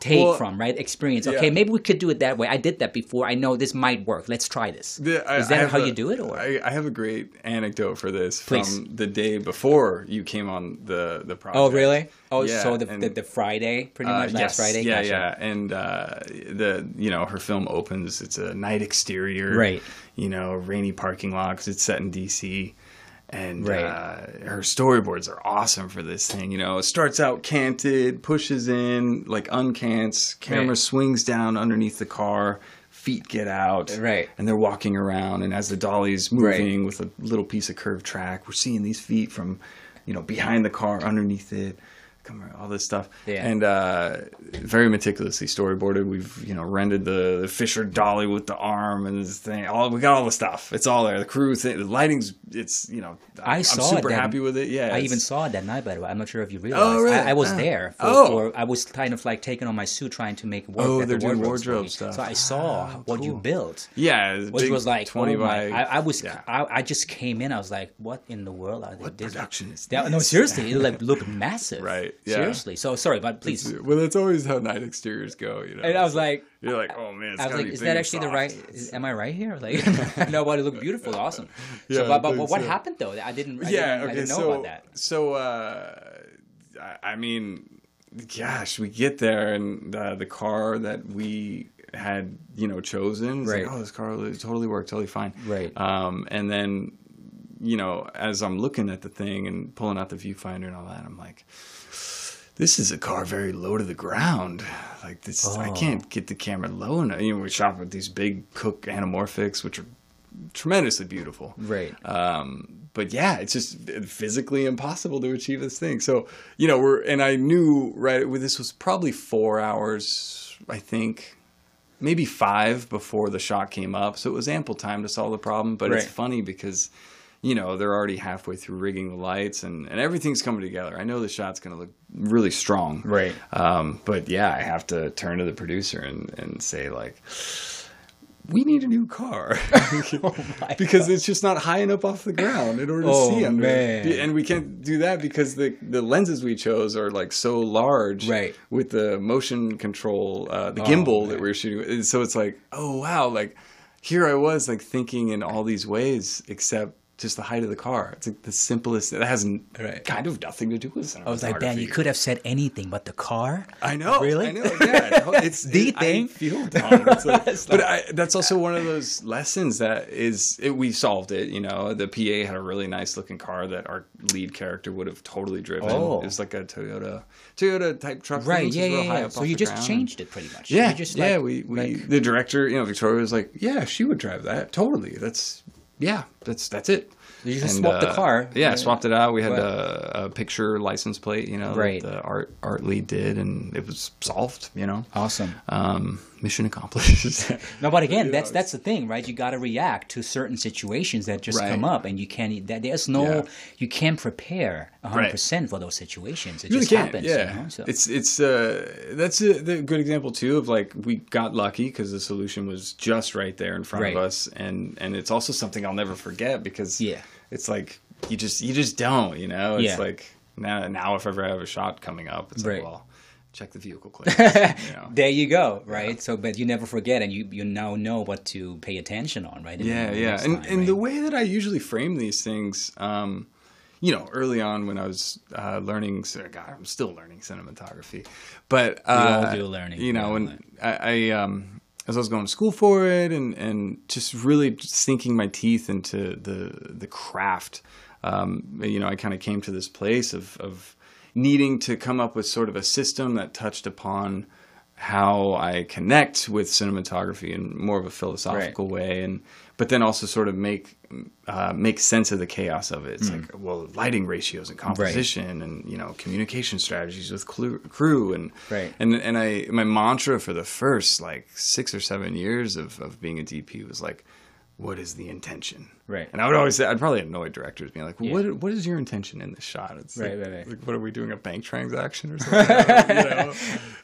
take Well, from right experience. yeah. Okay, maybe we could do it that way. I did that before. I know this might work. Let's try this. Is The- I- I that how a- you do it, or I, I have a great anecdote for this Please. from the day before you came on the the project. oh really? Oh, Yeah, so the, and- the the Friday, pretty Uh, much last yes, Friday. Yeah, Gotcha. yeah, and uh, the you know her film opens. It's a night exterior, Right. You know, rainy parking lot 'cause it's set in D.C. And Right. uh, her storyboards are awesome for this thing. You know, it starts out canted, pushes in, like uncants, camera Right. swings down underneath the car, feet get out, Right. and they're walking around. And as the dolly's moving with a little piece of curved track, we're seeing these feet from, you know, behind the car, underneath it, all this stuff. Yeah. And uh, very meticulously storyboarded. We've you know rendered the, the Fisher dolly with the arm and this thing. All we got all the stuff. It's all there. The crew thing, the lighting's. It's you know. I it super happy with it. Yeah. I even saw it that night, by the way. I'm not sure if you realized. Oh, really? I, I was Ah. there. For, Oh. for, I was kind of like taking on my suit, trying to make work. Oh, they're doing wardrobes wardrobe stuff. So I saw Ah, what you built. Yeah. Which big was like, twenty oh by. my! I, I was, yeah. I, I just came in. I was like, "What in the world are they? What this- production is Yeah, no, seriously, it like looked massive. Right, yeah. Seriously. So sorry, but please. Well, that's always how night exteriors go. You know. And I was like, You're like, oh man. It's I was like, is that actually the right? Is, am I right here? Like, no, but it looked beautiful, awesome. Yeah, so, but, but, what so. happened though? I didn't. I yeah didn't, okay I didn't know so about that. so uh I- i mean gosh we get there and uh, the car that we had you know chosen Right. like oh this car totally worked totally fine Right. um and then you know as i'm looking at the thing and pulling out the viewfinder and all that i'm like this is a car very low to the ground. Like this, I Oh. can't get the camera low enough. You know, we shot with these big Cooke anamorphics, which are tremendously beautiful. Right. Um, but yeah, it's just physically impossible to achieve this thing. So you know, we're and I knew right. This was probably four hours, I think, maybe five before the shot came up. So it was ample time to solve the problem. But it's funny because you know they're already halfway through rigging the lights and, and everything's coming together. I know the shot's going to look really strong. Right. Um, but yeah, I have to turn to the producer and, and say like, we need a new car because it's just not high enough off the ground in order to Oh, see under man. And we can't do that because the the lenses we chose are like so large, Right. With the motion control, uh, the Oh, gimbal that we are shooting, with. And so it's like, oh wow, like here I was like thinking in all these ways, except just the height of the car. It's like the simplest. It has Right. kind of nothing to do with cinematography. I was like, Dan, you could have said anything but the car. I know. Really? I know. Yeah. It's The it- I thing? feel dumb. It's like- but I, that's also one of those lessons that is it, we solved it. You know, the PA had a really nice looking car that our lead character would have totally driven. Oh. It was like a Toyota Toyota type truck. Right. Yeah. Yeah. yeah. So you just ground. changed it pretty much. Yeah, You just yeah. like- we, we like- the director, you know, Victoria was like, yeah, she would drive that totally. That's yeah, that's that's it. You just And, swapped the uh, car. Yeah, swapped it out. We had Right. a, a picture license plate, you know, Right. that the art art lead did, and it was solved. You know, Awesome. um, mission accomplished. No, but again, that's that's the thing, right? You got to react to certain situations that just Right. come up, and you can't. that- There's no, Yeah. you can't prepare 100 percent for those situations. It You just happens. yeah, You know? so. it's it's uh that's a, the good example too of like we got lucky because the solution was just right there in front Right. of us, and and it's also something I'll never forget because Yeah. It's like you just you just don't, you know, it's Yeah. like now now if ever I have a shot coming up, it's Right. like well. Check the vehicle clearance. you know? There you go, right? So, but you never forget, and you you now know what to pay attention on, right? in Yeah, yeah. next And time, and the way that I usually frame these things, um, you know, early on when I was uh, learning, God, I'm still learning cinematography, but uh, all do learning. You know, and I, I um, as I was going to school for it, and and just really sinking my teeth into the the craft, um, you know, I kind of came to this place of of needing to come up with sort of a system that touched upon how I connect with cinematography in more of a philosophical way, and but then also sort of make uh, make sense of the chaos of it. It's Hmm. like well, lighting ratios and composition, and you know, communication strategies with clu- crew, and Right. and and I my mantra for the first like six or seven years of of being a DP was like, what is the intention? Right. And I would always say I'd probably annoy directors being like, well, Yeah. what what is your intention in this shot? It's Right, like, right, right. like, what are we doing a bank transaction or something? you know?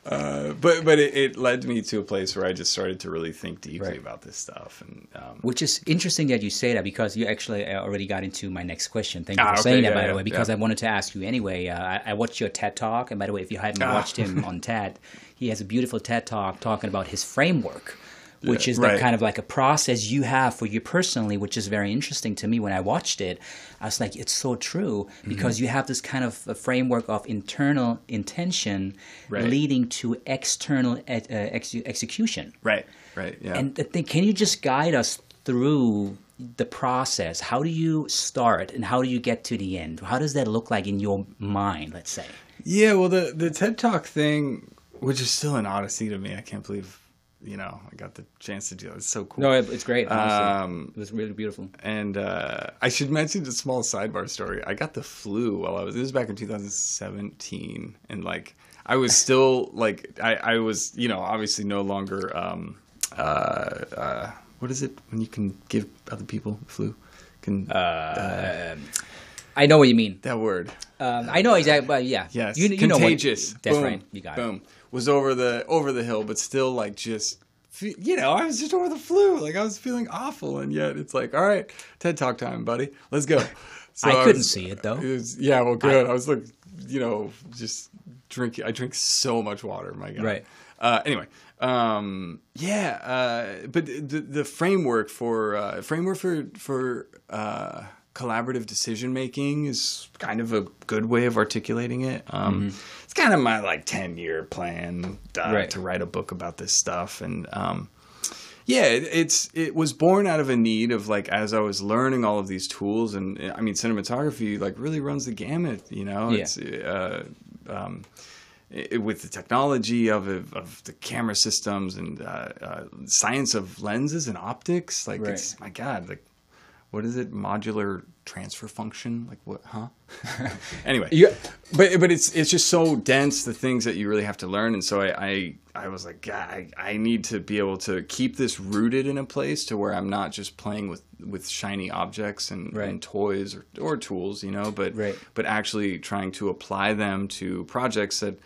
Uh, but but it, it led me to a place where I just started to really think deeply Right. about this stuff and. Um, Which is interesting that you say that because you actually uh, already got into my next question. Thank you Ah, for okay, saying that, yeah, by the way, because yeah. I wanted to ask you anyway. Uh, I, I watched your TED talk, and by the way, if you haven't Ah. watched him on TED, he has a beautiful TED talk talking about his framework, which Yeah, is the right. kind of like a process you have for you personally, which is very interesting to me. When I watched it, I was like, it's so true Mm-hmm. because you have this kind of a framework of internal intention Right. leading to external uh, ex- execution. right. Right. Yeah. And the thing, can you just guide us through the process? How do you start and how do you get to the end? How does that look like in your mind, let's say? Yeah, well, the the TED Talk thing, which is still an odyssey to me. I can't believe, you know, I got the chance to do it. It's so cool. No, it's great. Um, it was really beautiful. and uh, I should mention a small sidebar story. I got the flu while I was. This was back in 2017, and like I was still like I, I was, you know, obviously no longer. Um, uh, uh, what is it when you can give other people flu? Can I know what you mean. that word? Um, I know exactly, but yeah. Yes, You, you know what- contagious. that's Boom. right. You got it. Boom. Was over the over the hill, but still like just you know I was just over the flu. Like I was feeling awful, and yet it's like all right, TED Talk time, buddy. Let's go. So I couldn't was- see it, though. was- yeah, well, good. I, was like, you know, just drinking. I drink so much water. My God. Right. Uh, anyway, um, yeah, uh, but the the framework for uh, framework for for uh, collaborative decision making is kind of a good way of articulating it. Um, It's kind of my like ten year plan uh, Right. to write a book about this stuff, and um, yeah, it, it's it was born out of a need of like as I was learning all of these tools, and I mean cinematography like really runs the gamut. You know, Yeah. it's uh, um, it, with the technology of of the camera systems and uh, uh, science of lenses and optics. Like Right. it's my God, like what is it? Modular transfer function? Like what? Huh? anyway, You- but but it's it's just so dense the things that you really have to learn, and so I I, I was like, God, I, I need to be able to keep this rooted in a place to where I'm not just playing with with shiny objects and, Right. and toys or, or tools, you know, but Right. but actually trying to apply them to projects that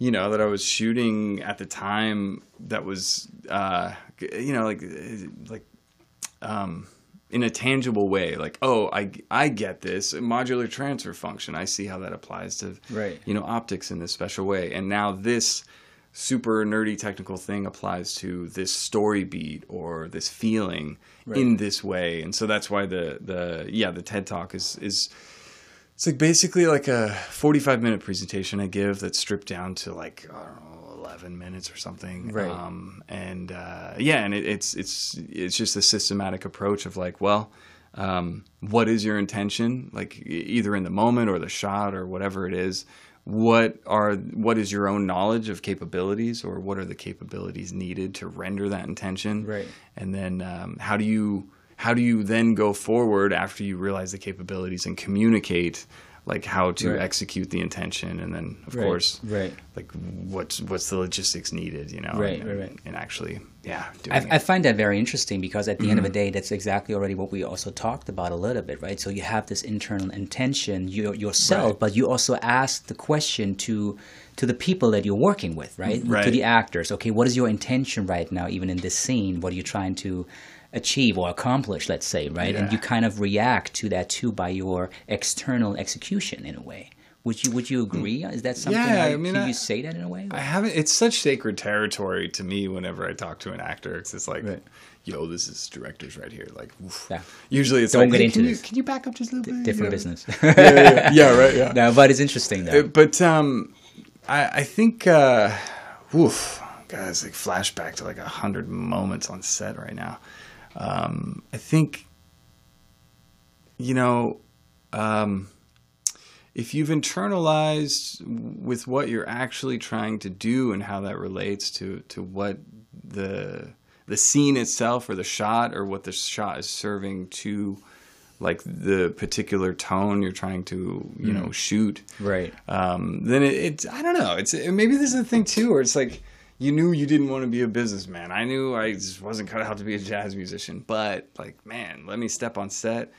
you know that I was shooting at the time that was uh, you know like like um, in a tangible way like oh I, I get this modular transfer function i see how that applies to Right. you know optics in this special way and now this super nerdy technical thing applies to this story beat or this feeling in this way. And so that's why the the yeah the TED Talk is is it's like basically like a 45 minute presentation I give that's stripped down to like I don't know 11 minutes or something. Right. Um, and uh, yeah, and it, it's it's it's just a systematic approach of like, well, um, what is your intention? Like either in the moment or the shot or whatever it is. What are what is your own knowledge of capabilities, or what are the capabilities needed to render that intention? Right. and then um, how do you how do you then go forward after you realize the capabilities and communicate like how to Right. execute the intention and then of Right, course right. like what's what's the logistics needed you know Right, and, right, right. and actually yeah doing I, it. I find that very interesting because at the Mm-hmm. end of the day, that's exactly already what we also talked about a little bit, right? So you have this internal intention you, yourself, Right. but you also ask the question to to the people that you're working with, right? right To the actors. Okay, what is your intention right now, even in this scene? What are you trying to achieve or accomplish? Let's say, right? And you kind of react to that too by your external execution in a way. Would you Would you agree? Is that something? Hmm. Yeah, like, I mean, could I- you say that in a way? I haven't. It's such sacred territory to me whenever I talk to an actor. It's just like, Right. yo, this is directors right here. Like. Yeah. usually it's Don't like, get hey, into can you this. can you back up just a little bit? Different Yeah. business. yeah, yeah, yeah, right. Yeah. no, but it's interesting though. Uh, but um, I, I think, uh, woof, guys, like flashback to like a hundred moments on set right now. Um, I think, you know, um, if you've internalized with what you're actually trying to do and how that relates to to what the the scene itself or the shot or what the shot is serving to like the particular tone you're trying to you know shoot right. um, then it, it's I don't know. It's maybe this is a thing too, where it's like you knew you didn't want to be a businessman. I knew I just wasn't cut out to be a jazz musician. But like, man, let me step on set,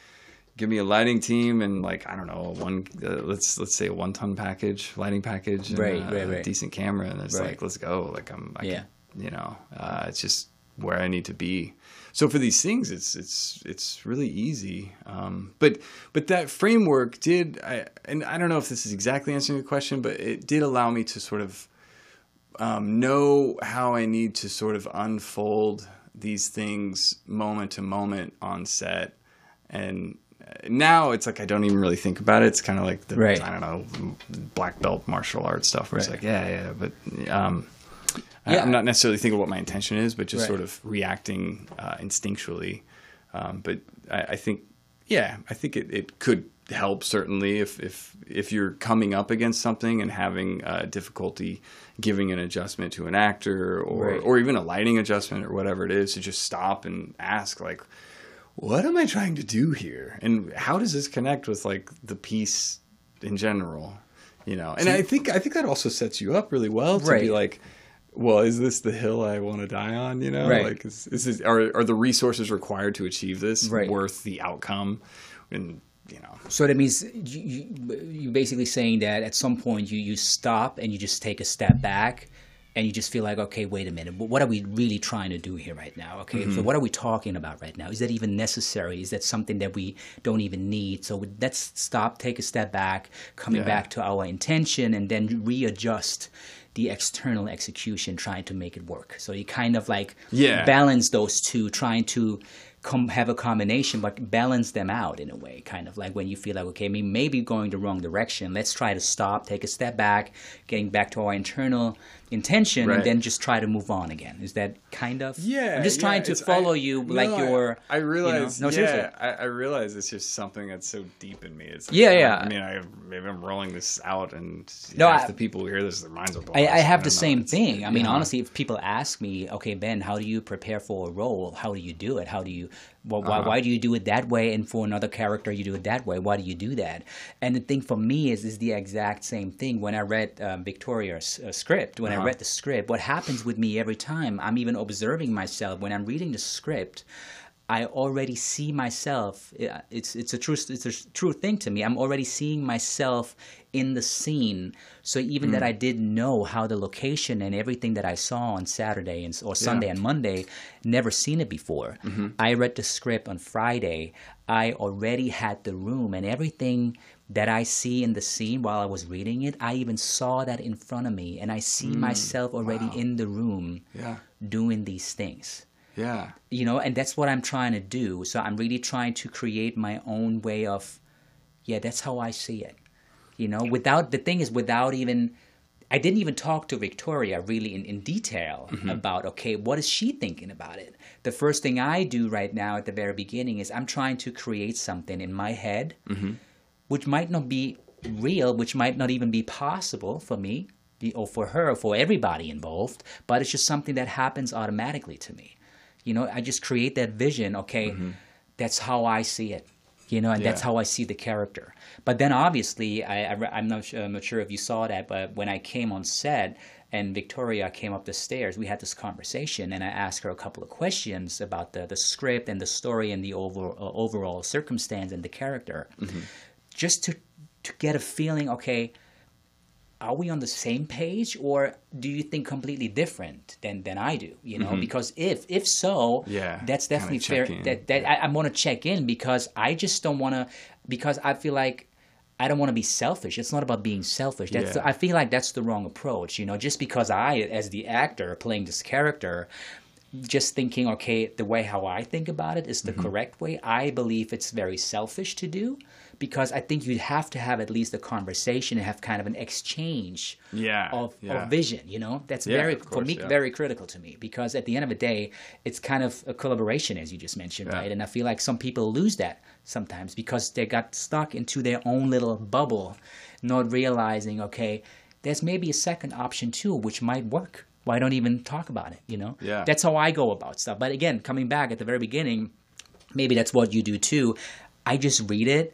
give me a lighting team, and like I don't know, one uh, let's let's say a one ton package, lighting package, and Right, uh, right, a right. decent camera, and it's Right. like let's go. Like I'm, I Yeah. can, you know, uh, it's just where I need to be. So for these things, it's it's it's really easy. Um, but but that framework did, I, and I don't know if this is exactly answering the question, but it did allow me to sort of um, know how I need to sort of unfold these things moment to moment on set, and now it's like I don't even really think about it. It's kind of like the Right. I don't know black belt martial arts stuff where it's like yeah yeah, but um, I- Yeah. I'm not necessarily thinking what my intention is, but just Right. sort of reacting uh, instinctually. Um, but I, I think, yeah, I think it, it could help certainly if, if if you're coming up against something and having uh, difficulty giving an adjustment to an actor or Right. or even a lighting adjustment or whatever it is to just stop and ask like what am I trying to do here? And how does this connect with like the piece in general? You know, and I think I think that also sets you up really well to Right. be like, well, is this the hill I want to die on? You know, Right. like is, is this, are are the resources required to achieve this Right. worth the outcome? And you know, So that means you, you, you're basically saying that at some point you, you stop and you just take a step back and you just feel like, okay, wait a minute, what are we really trying to do here right now? Okay, Mm-hmm. so what are we talking about right now? Is that even necessary? Is that something that we don't even need? So let's stop, take a step back, coming Yeah. back to our intention, and then readjust the external execution, trying to make it work. So you kind of like Yeah. balance those two, trying to com- have a combination, but balance them out in a way. Kind of like when you feel like, okay, maybe, maybe going the wrong direction. Let's try to stop, take a step back, getting back to our internal intention, Right. and then just try to move on again. Is that kind of? yeah, I'm just yeah, trying to follow I- you, no, like your. I, realize, You know, no, seriously. I, I realize it's just something that's so deep in me. It's like, Yeah, yeah. I mean, I maybe I'm rolling this out, and No, half I- the people who hear this, their minds are blown. I, I have the same thing. I mean, yeah. honestly, if people ask me, okay, Ben, how do you prepare for a role? How do you do it? How do you, well, why, Uh-huh. why do you do it that way? And for another character, you do it that way. Why do you do that? And the thing for me is, is the exact same thing. When I read um, Victoria's uh, script, when I Uh-huh. read the script, what happens with me every time, I'm even observing myself when I'm reading the script. I already see myself. It's it's a true it's a true thing to me. I'm already seeing myself in the scene. So even Hmm. that I didn't know how the location and everything that I saw on Saturday and or Sunday and Monday, never seen it before. Mm-hmm. I read the script on Friday. I already had the room and everything that I see in the scene while I was reading it, I even saw that in front of me, and I see myself already Mm. wow. in the room Yeah. doing these things Yeah. you know and that's what i'm trying to do. So i'm really trying to create my own way of yeah that's how i see it. You know without the thing is without even i didn't even talk to victoria really in, in detail mm-hmm. about okay what is she thinking about it? The first thing i do right now at the very beginning is i'm trying to create something in my head mm-hmm. which might not be real, which might not even be possible for me or for her or for everybody involved, but it's just something that happens automatically to me. You know, I just create that vision, okay, that's how I see it. You know, and that's how I see the character. But then obviously, I, I, am not, su- I'm not sure if you saw that, but when I came on set and Victoria came up the stairs, we had this conversation, and I asked her a couple of questions about the, the script and the story and the over, uh, overall circumstance and the character just to to get a feeling okay are we on the same page or do you think completely different than than I do you know because if if so Yeah, that's definitely fair in. that that I, I want to check in because I just don't want to because I feel like I don't want to be selfish. It's not about being selfish. That's Yeah. I feel like that's the wrong approach. You know, just because I, as the actor playing this character, just thinking, okay, the way how I think about it is the Mm-hmm. correct way. I believe it's very selfish to do because I think you'd have to have at least a conversation and have kind of an exchange Yeah, of, yeah. of vision. You know, that's Yeah, very of for me very critical to me because at the end of the day, it's kind of a collaboration, as you just mentioned, right? And I feel like some people lose that sometimes because they got stuck into their own little bubble, not realizing, okay, there's maybe a second option too, which might work. Why don't even talk about it? You know, Yeah. that's how I go about stuff. But again, coming back at the very beginning, maybe that's what you do too. I just read it.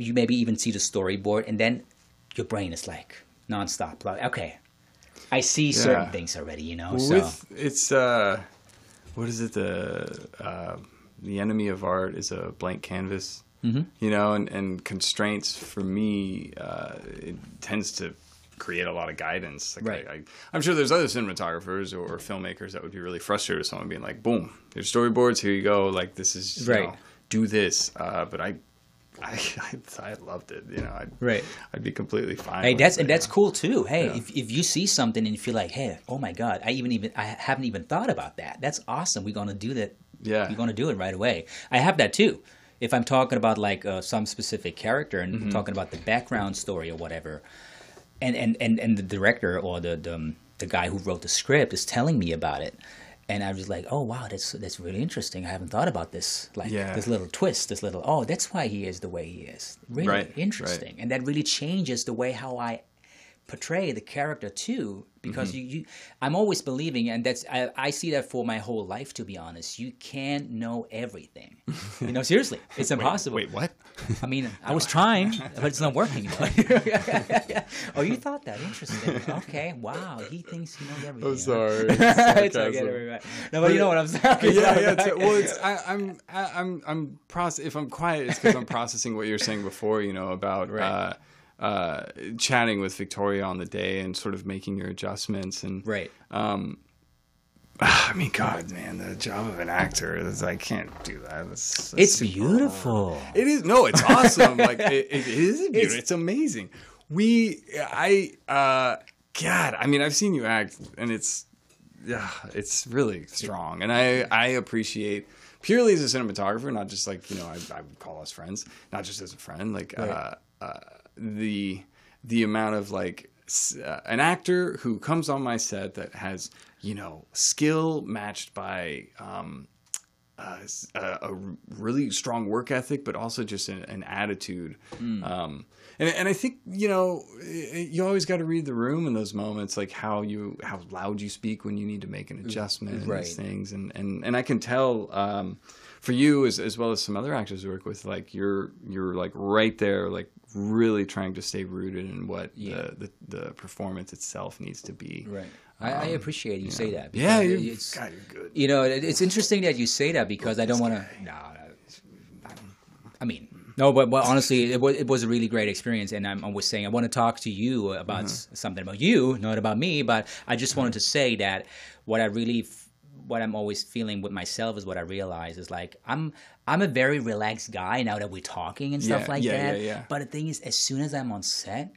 You maybe even see the storyboard, and then your brain is like nonstop. Like, okay, I see certain things already. You know, so with it's uh, what is it? The uh, the enemy of art is a blank canvas. Mm-hmm. You know, and, and constraints for me, uh, it tends to create a lot of guidance. Like Right. I, I, I'm sure there's other cinematographers or, filmmakers that would be really frustrated with someone being like, "Boom, here's storyboards. Here you go. Like this is Right. know, do this." Uh, but I. I, I, I loved it, you know. I'd, Right. I'd be completely fine. Hey, that's it, and that's yeah. cool too. Hey, Yeah. if, if you see something and you feel like, hey, oh my god, I even even I haven't even thought about that. That's awesome. We're gonna do that. Yeah. we're gonna do it right away. I have that too. If I'm talking about like uh, some specific character and Mm-hmm. talking about the background story or whatever, and and and, and the director or the, the um, the guy who wrote the script is telling me about it. And I was like, oh wow, that's that's really interesting. I haven't thought about this, like Yeah. this little twist, this little oh, that's why he is the way he is. Really Right, right. interesting, and that really changes the way how I portray the character too because Mm-hmm. you, you i'm always believing and that's I, I see that for my whole life to be honest you can't know everything you know seriously it's impossible Wait, what? i mean i was trying but it's not working oh you thought that interesting okay wow he thinks he knows everything I'm sorry. it's okay, no but you know what i'm saying yeah, yeah. It's, well, it's, I, I'm, I, I'm, I'm process. If I'm quiet, it's because I'm processing what you were saying before. You know about uh, uh, chatting with Victoria on the day and sort of making your adjustments. And right I mean, God, man, the job of an actor is I can't do that. That's, that's it's beautiful It is no, it's awesome. like it, it is beautiful. It's, amazing. We, I, uh, God, I mean, I've seen you act, and it's, yeah, it's really strong, and I, I appreciate purely as a cinematographer, not just like you know, I, I would call us friends, not just as a friend, like uh, uh, the, the amount of like uh, an actor who comes on my set that has you know skill matched by um, uh, a, a really strong work ethic, but also just an, an attitude. Um, and, and I think you know you always got to read the room in those moments, like how you how loud you speak when you need to make an adjustment, and these things. And and and I can tell um, for you as as well as some other actors I work with, like you're you're like right there, like really trying to stay rooted in what the, the the performance itself needs to be. right I, I appreciate you say that Um, Yeah, because you, it's God, you're good. You know, it- it's interesting that you say that because I don't want to. No, no, I mean, no, but, but honestly, it was it was a really great experience, and I'm, I was saying I want to talk to you about s- something about you, not about me. But I just wanted to say that what I really, what I'm always feeling with myself is what I realize is like I'm I'm a very relaxed guy now that we're talking and stuff Yeah, like yeah, that. yeah. But the thing is, as soon as I'm on set,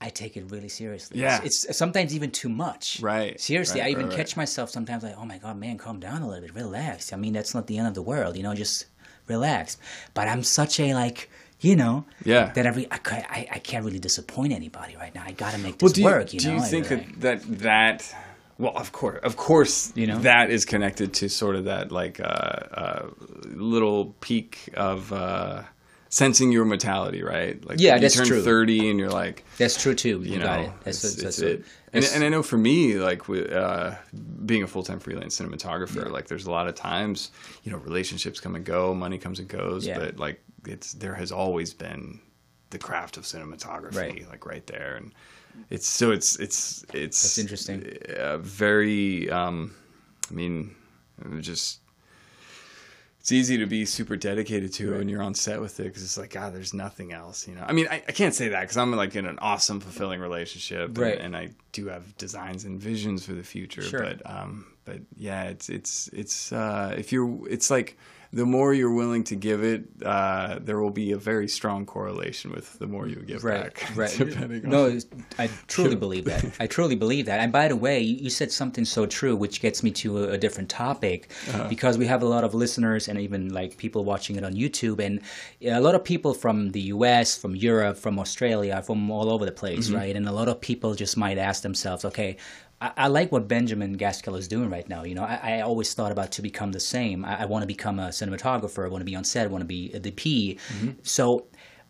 I take it really seriously. Yeah. It's, it's sometimes even too much. Right, Seriously, right, I even right, catch myself sometimes like, oh my God, man, calm down a little bit, relax. I mean, that's not the end of the world, you know, just relax. But I'm such a like, you know, Yeah. that every I, I, I can't really disappoint anybody right now. I got to make this Well, do you, work, you do know. you think that, that that well, of course, of course, You know? that is connected to sort of that like uh, uh, little peak of uh, sensing your mortality, right? Like Yeah, you that's turn true. those and you're like, That's true too. You, you know, got it. That's, it's, that's, it's it. And, and I know for me, like uh, being a full time freelance cinematographer, like there's a lot of times, you know, relationships come and go, money comes and goes, Yeah. but like it's there has always been the craft of cinematography, Right. like right there, and it's so it's it's it's That's interesting. uh, very, um, I mean, just. It's easy to be super dedicated to it when you're on set with it because it's like, God, there's nothing else, you know. I mean, I, I can't say that because I'm like in an awesome, fulfilling relationship, and- Right. and, I do have designs and visions for the future. Sure. But, um, but yeah, it's it's it's uh, if you're, it's like the more you're willing to give it, uh, there will be a very strong correlation with the more you give right, back. right. depending no, it's- I truly believe that. I truly believe that. And by the way, you you said something so true, which gets me to a, a different topic, Uh-huh. because we have a lot of listeners and even like people watching it on YouTube, and a lot of people from the U.S., from Europe, from Australia, from all over the place, Mm-hmm. right? And a lot of people just might ask themselves, okay. I, I like what Benjamin Gaskell is doing right now. You know, I, I always thought about to become the same. I, I want to become a cinematographer. I want to be on set. I want to be a DP. Mm-hmm. So,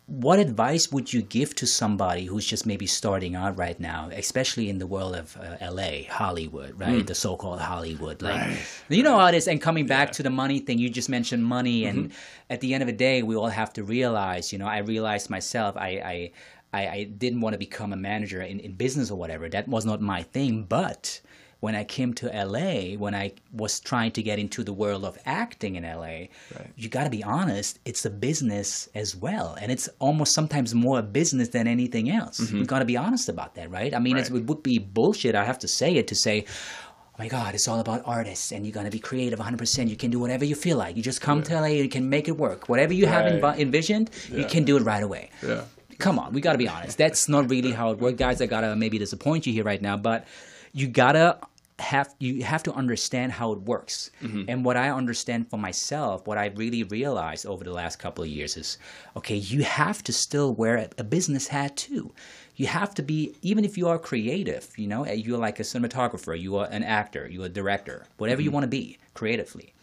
what advice would you give to somebody who's just maybe starting out right now, especially in the world of uh, LA, Hollywood, right? Mm. The so-called Hollywood, like Right. you know how it is. And coming back to the money thing, you just mentioned money, and mm-hmm. at the end of the day, we all have to realize. You know, I realized myself, I. I I, I didn't want to become a manager in, in business or whatever. That was not my thing. But when I came to LA, when I was trying to get into the world of acting in LA, you got to be honest, it's a business as well. And it's almost sometimes more a business than anything else. You got to be honest about that, right? I mean, Right. it would be bullshit, I have to say it, to say, oh my God, it's all about artists and you're going to be creative 100%. You can do whatever you feel like. You just come to LA, you can make it work. Whatever you have Right. envi- envisioned, you can do it right away yeah. Come on, we got to be honest. That's not really how it works, guys. I gotta maybe disappoint you here right now, but you gotta have you have to understand how it works. Mm-hmm. And what I understand for myself, what I really realized over the last couple of years is, okay, you have to still wear a, business hat too. You have to be, even if you are creative, you know, eh, you're like a cinematographer, you are an actor, you're a director, whatever you mm-hmm. want to be creatively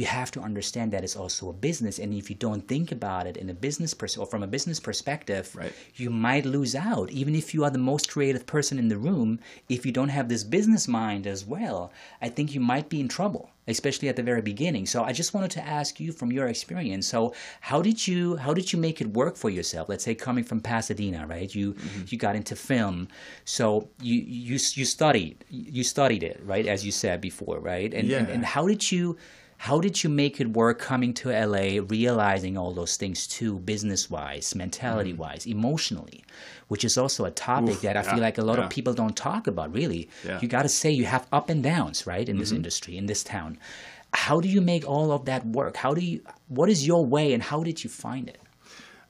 you have to understand that it's also a business and if you don't think about it in a business pers- or from a business perspective Right. you might lose out. Even if you are the most creative person in the room if you don't have this business mind as well i think you might be in trouble especially at the very beginning. So i just wanted to ask you from your experience so how did you how did you make it work for yourself? Let's say coming from pasadena right? You mm-hmm. you got into film. So you you you studied you studied it right as you said before right? And and, and how did you how did you make it work coming to LA, realizing all those things too, business wise, mentality wise, emotionally, which is also a topic Oof, that I yeah, feel like a lot yeah. of people don't talk about really. Yeah. You got to say you have up and downs, right, in this industry, in this town. How do you make all of that work? How do you, what is your way and how did you find it?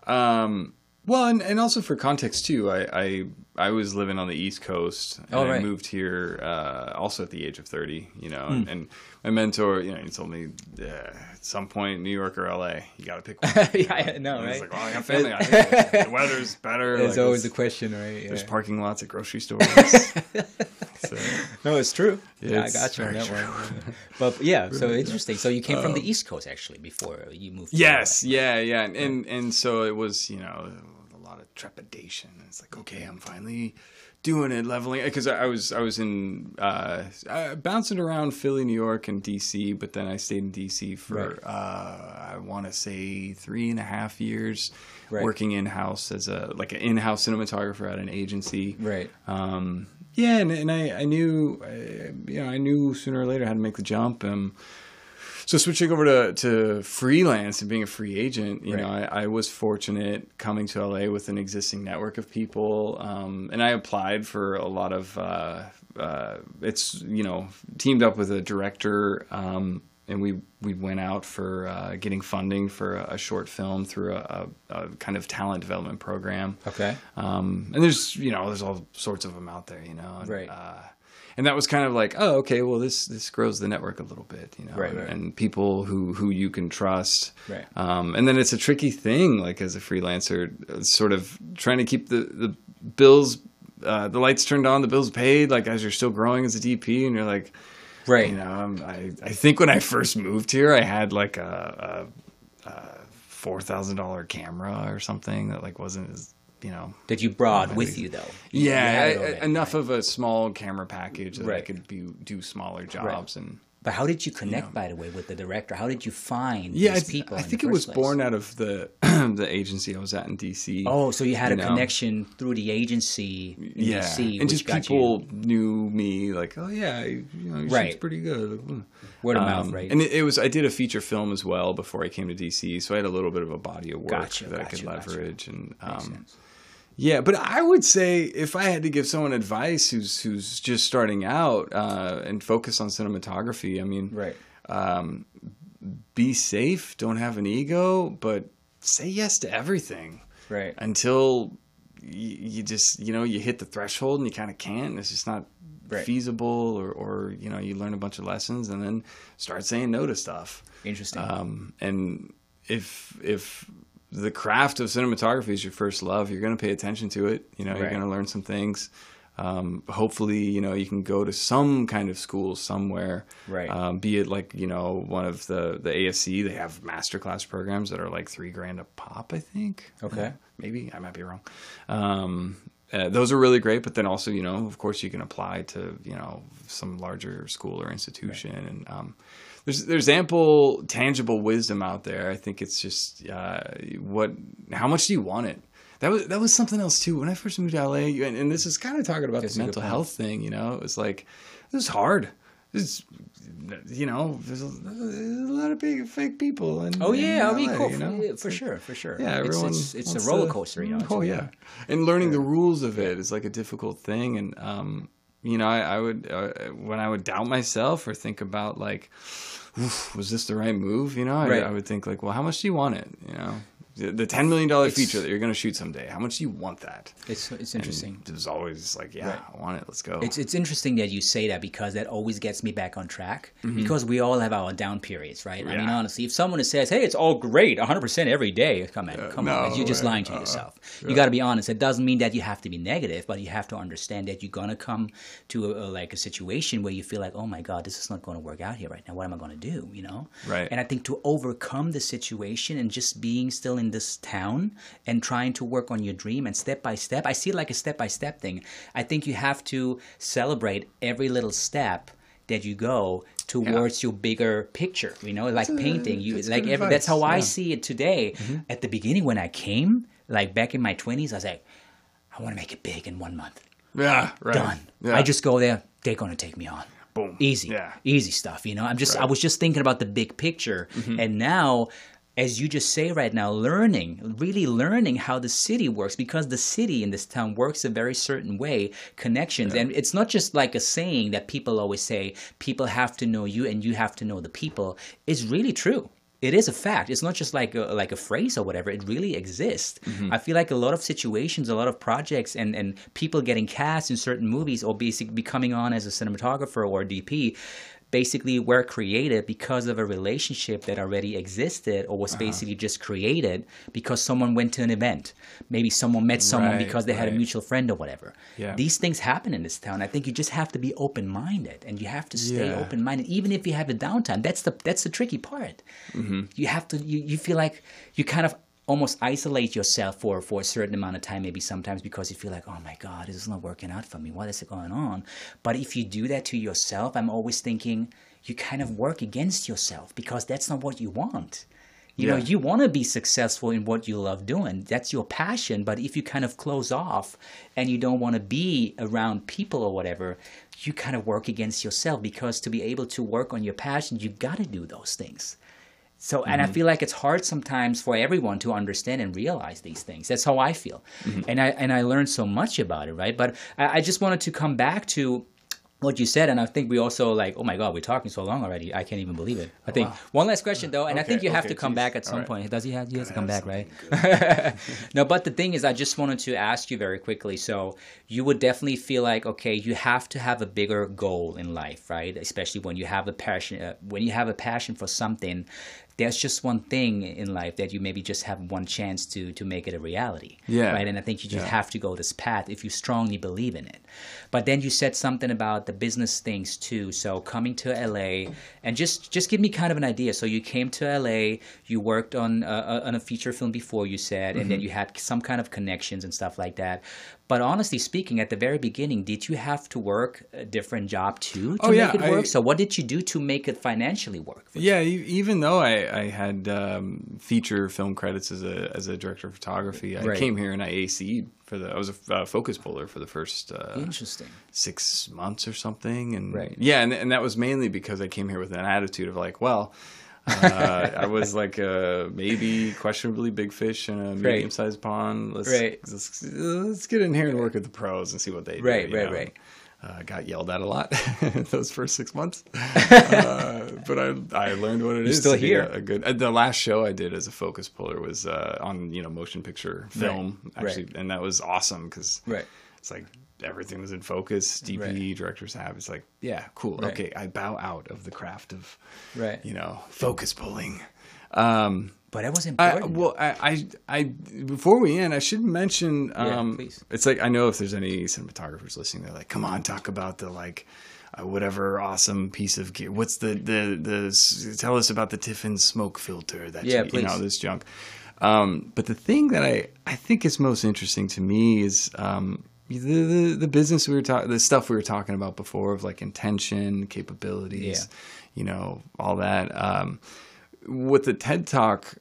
Um, well, and, and also for context too, I, I I was living on the East Coast, and Oh, I right. moved here uh, also at the age of thirty. You know, Hmm. and, and my mentor, you know, he told me uh, at some point, New York or L.A., you got to pick one. yeah, I know, I was like, well, I got family. out here. the weather's better. It's like, always it's- the question, right? There's parking lots at grocery stores. so, No, it's true. Yeah, I got you on that one. But yeah, so interesting. So you came from the East Coast actually before you moved. to Yes, yeah, yeah, and, and and so it was, you know, a lot of trepidation. It's like, okay, I'm finally doing it, leveling, because I, I was I was in uh, bouncing around Philly, New York, and DC, but then I stayed in DC for Right. uh, I want to say three and a half years, Right. working in house as a like an in house cinematographer at an agency. Right. Um, yeah, and, and I, I knew, uh, you know, I knew sooner or later how to make the jump. Um, So switching over to, to freelance and being a free agent, you Right. know, I, I was fortunate coming to LA with an existing network of people, um, and I applied for a lot of. Uh, uh, it's you know teamed up with a director, um, and we we went out for uh, getting funding for a, a short film through a, a, a kind of talent development program. Okay. Um, and there's you know there's all sorts of them out there, you know. Right. Uh, and that was kind of like, oh, okay, well this this grows the network a little bit, you know, Right, and, right. and people who who you can trust. Right. Um, and then it's a tricky thing, like as a freelancer, uh, sort of trying to keep the the bills, uh, the lights turned on, the bills paid, like as you're still growing as a DP, and you're like, Right. you know, I'm, I I think when I first moved here, I had like a, a, a four thousand dollar camera or something that like wasn't as you know that you brought with you though. You- you yeah, it I- enough right. of a small camera package that I could be, do smaller jobs and. But how did you connect, by the way, with the director? How did you find Yeah, these th- people? I the think it was place? born out of the the agency I was at in DC. Oh, so you had you a know. connection through the agency in yeah, DC, and just people you knew me like, oh yeah, you know, Right. pretty good. Like, word of mouth, Um, right? And it, it was I did a feature film as well before I came to DC, so I had a little bit of a body of work Gotcha, that I gotcha, could gotcha. leverage. And um. Yeah, but I would say if I had to give someone advice who's who's just starting out uh, and focus on cinematography, I mean, right. be safe, don't have an ego, but say yes to everything Right. until you, you just you know you hit the threshold and you kind of can't. It's just not Right. feasible, or or you know you learn a bunch of lessons and then start saying no to stuff. Interesting. Um, and if if the craft of cinematography is your first love, you're going to pay attention to it. You know, you're going to learn some things. Um, hopefully, you know, you can go to some kind of school somewhere. Right. Um, be it like you know one of the the ASC, they have masterclass programs that are like three grand a pop. I think. Okay. Maybe I might be wrong. Um, uh, those are really great, but then also, you know, of course, you can apply to you know some larger school or institution, and um, there's there's ample tangible wisdom out there. I think it's just uh, what how much do you want it? That was that was something else too. When I first moved to LA, and, and this is kind of talking about That's the mental health thing. You know, it was like it was hard. It's you know, there's a, there's a lot of big fake people. In, oh yeah, I in mean, cool you for, know? yeah, It's for sure, for sure. yeah, It's- everyone. it's, it's, wants a roller to- coaster, you know. Oh yeah, and learning the rules of it is like a difficult thing. And um, you know, I, I would uh, when I would doubt myself or think about like, was this the right move? You know, I, Right. I would think like, well, how much do you want it? You know, the, ten million dollar feature that you're going to shoot someday. How much do you want that? It's it's And interesting. It was always like, yeah, Right. I want it. Let's go. It's it's interesting that you say that because that always gets me back on track Mm-hmm. because we all have our down periods, right? I mean, honestly, if someone says, "Hey, it's all great, 100% every day," come on, come on, you're just lying to Uh-uh. yourself. You got to be honest. It doesn't mean that you have to be negative, but you have to understand that you're gonna come to a, a, like a situation where you feel like, "Oh my God, this is not going to work out here right now. What am I going to do?" You know? Right. And I think to overcome the situation and just being still in this town and trying to work on your dream and step by step, I see it like a step by step thing. I think you have to celebrate every little step that you go towards your bigger picture. You know, like painting. You that's like every, that's how advice, I see it today. At the beginning when I came, like back in my twenties, I was like, I want to make it big in one month. yeah, right. Done. Yeah. I just go there. They're gonna take me on. Boom. Easy. Yeah. Easy stuff. You know, I'm just I Right. Mm-hmm. was just thinking about the big picture, and now. As you just say right now, learning, really learning how the city works because the city in this town works a very certain way, connections. And it's not just like a saying that people always say, people have to know you and you have to know the people. It's really true it is a fact. It's not just like a, like a phrase or whatever. It really exists. Mm-hmm. I feel like a lot of situations, a lot of projects, and, and people getting cast in certain movies or basically becoming on as a cinematographer or a DP, basically were created because of a relationship that already existed or Uh-huh. was basically just created because someone went to an event. Maybe someone met someone Right, because they had a mutual friend or whatever. Yeah. These things happen in this town. I think you just have to be open minded and you have to stay Yeah. open minded, even if you have a downtime. That's the that's the tricky part. You have to you, you feel like you kind of almost isolate yourself for for a certain amount of time maybe sometimes because you feel like oh my god this is not working out for me. What is going on? But if you do that to yourself i'm always thinking you kind of work against yourself because that's not what you want. You know you want to be successful in what you love doing. That's your passion. But if you kind of close off and you don't want to be around people or whatever you kind of work against yourself because to be able to work on your passion, you got to do those things. So, and I feel like it's hard sometimes for everyone to understand and realize these things. That's how I feel, and I and I learned so much about it, right? But I, I just wanted to come back to what you said, and I think we also like, oh my god, we're talking so long already. I can't even believe it. I think one last question though, and I think you have okay, to come geez. back at some right. point. Does he have? He has to come back, right? no, but the thing is, I just wanted to ask you very quickly. So you would definitely feel like, okay, you have to have a bigger goal in life, right? Especially when you have a passion, uh, when you have a passion for something. There's just one thing in life that you maybe just have one chance to to make it a reality, Yeah. right? And I think you just Yeah. have to go this path if you strongly believe in it. But then you said something about the business things too. So coming to LA and just just give me kind of an idea. So you came to LA, you worked on uh, on a feature film before you said, and Mm-hmm. then you had some kind of connections and stuff like that. But honestly speaking, at the very beginning, did you have to work a different job too to Oh, make yeah, it work? I- so what did you do to make it financially work? for you? Yeah, e- even though I, I had um, feature film credits as a as a director of photography, I Right. came here and I AC'd for the I was a uh, focus puller for the first uh, Interesting. six months or something, and Right. yeah, and and that was mainly because I came here with an attitude of like, well. Uh, I was like a maybe questionably big fish in a medium sized pond. Let's, Right. let's let's get in here and work with the pros and see what they do. Right, right, right. Uh, got yelled at a lot those first six months, uh, but I I learned what it is. still here. A, a good. uh, the last show I did as a focus puller was uh, on you know motion picture film right. actually, and that was awesome because Right. it's like everything was in focus. DP Right. directors have. It's like yeah, cool. Right. Okay, I bow out of the craft of Right. you know focus pulling. Um, But that was I, important. well, I, I, I, before we end, I should mention. Um, please. It's like I know if there's any cinematographers listening, they're like, "Come on, talk about the like, uh, whatever awesome piece of gear. What's the the the? Tell us about the Tiffen smoke filter that Yeah, you, you know this junk." Um, but the thing that I I think is most interesting to me is um, the, the the business we were talking, the stuff we were talking about before of like intention, capabilities, Yeah. you know, all that. Um, what the TED Talk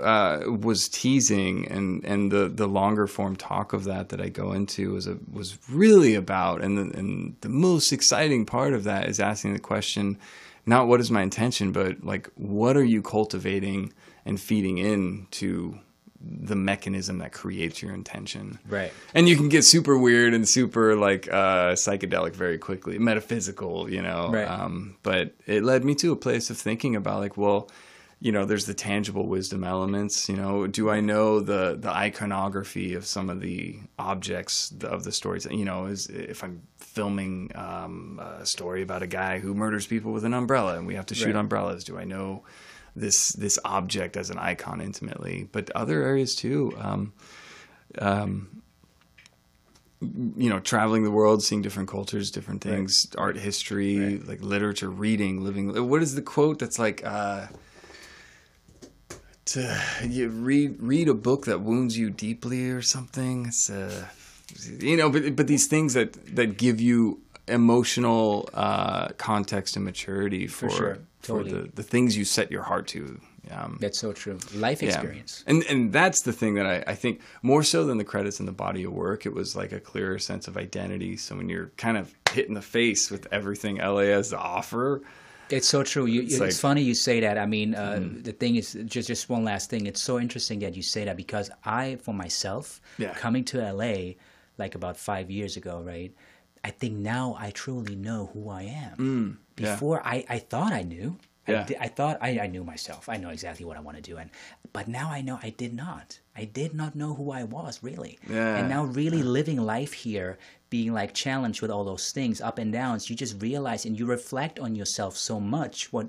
uh, was teasing, and and the the longer form talk of that that I go into was a, was really about, and the, and the most exciting part of that is asking the question, not what is my intention, but like what are you cultivating and feeding into the mechanism that creates your intention. Right. And you can get super weird and super like uh, psychedelic very quickly, metaphysical, you know. Right. Um, but it led me to a place of thinking about like, well, you know, there's the tangible wisdom elements. You know, do I know the the iconography of some of the objects of the stories? You know, is if I'm filming um, a story about a guy who murders people with an umbrella and we have to shoot Right. umbrellas, do I know this this object as an icon intimately? But other areas too. Um, you know, traveling the world, seeing different cultures, different things, art history, like literature, reading, living. What is the quote that's like? Uh, to you read read a book that wounds you deeply or something. It's uh, you know, but but these things that that give you emotional uh, context and maturity for sure. For Totally. the the things you set your heart to. Um, That's so true. Life experience. yeah. And and that's the thing that I, I think more so than the credits and the body of work, it was like a clearer sense of identity. So when you're kind of hit in the face with everything LA has to offer, It's so true. You, it's like- Mm-hmm. funny you say that. I mean, uh, the thing is, just just one last thing. It's so interesting that you say that because I, for myself, Yeah. coming to LA like about five years ago, right? I think now I truly know who I am. Mm, yeah. Before I, I thought I knew. I, Yeah. di- I thought I, I knew myself. I know exactly what I want to do, and but now I know I did not. I did not know who I was really. Yeah. And now really living life here, being like challenged with all those things, up and downs, you just realize and you reflect on yourself so much what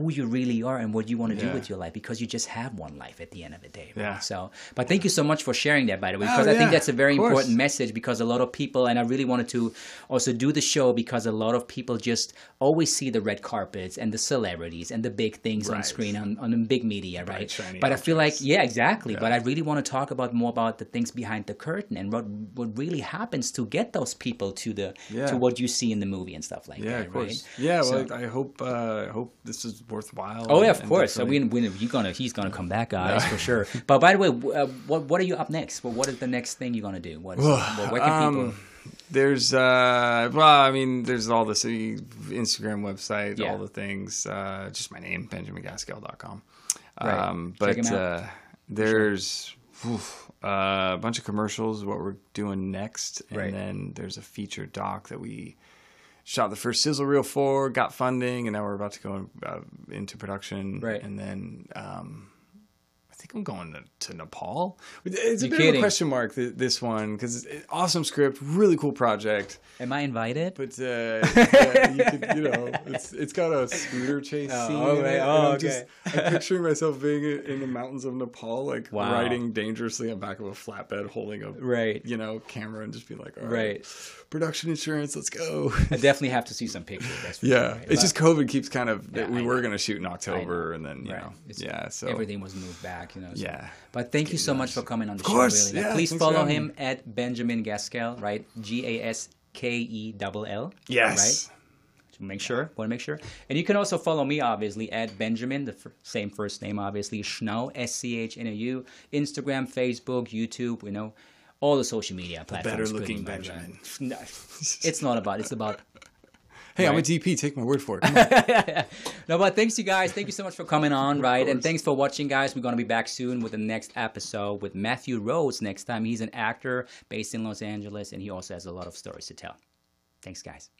who you really are and what you want to do with your life because you just have one life at the end of the day. right? Yeah. So, but thank you so much for sharing that, by the way, Oh, because I think that's a very important message because a lot of people, and I really wanted to also do the show because a lot of people just always see the red carpets and the celebrities and the big things on screen on, on the big media, right? But I feel like, yeah, exactly. But I really want to talk about more about the things behind the curtain and what what really happens to get those people to the Yeah. to what you see in the movie and stuff like yeah, that, of course, right? yeah. So- Well, I hope uh, I hope this is worthwhile. Oh yeah, of course. So we, we, you're gonna, he's gonna come back, guys, for sure. But by the way, uh, what what are you up next? Well, what is the next thing you're gonna do? What, is, well, where can people? Um, there's uh well i mean there's all the uh, instagram website Yeah. all the things uh just my name benjamingaskell.com Right. um but uh there's oof, uh, a bunch of commercials what we're doing next and Right. then there's a feature doc that we shot the first sizzle reel for got funding and now we're about to go uh, into production Right. and then um think I'm going to, to Nepal. It's a You bit of a question mark. th- This one because awesome script, really cool project. Am I invited? But uh, yeah, you, could, you know, it's it's got a scooter chase Oh, scene. oh, in right. it, and Oh, I'm just okay. I'm picturing myself being in in the mountains of Nepal, like Wow. riding dangerously on back of a flatbed, holding a Right. you know camera, and just be like, all Right. right, production insurance, let's go. I definitely have to see some pictures. That's for yeah, sure, right? it's But just COVID keeps kind of. Yeah, we I were gonna shoot in October, and then you Right. know, It's- yeah. So everything was moved back, you know. so- Yeah. But thank you so much for coming on the Of course, show. Really. yeah, Please follow him at Benjamin Gaskell, right? G A S K E double L. yes. Right. To make sure, want to make sure. And you can also follow me, obviously, at Benjamin, the f- same first name, obviously, Schnau, S C H N A U, Instagram, Facebook, YouTube, you know, all the social media platforms. better looking Benjamin. No, it's not about. It's about. Hey, I'm a DP. Take my word for it. No, but thanks you guys. Thank you so much for coming on, right? And thanks for watching, guys. We're gonna be back soon with the next episode with Matthew Rhodes. Next time, he's an actor based in Los Angeles, and he also has a lot of stories to tell. Thanks, guys.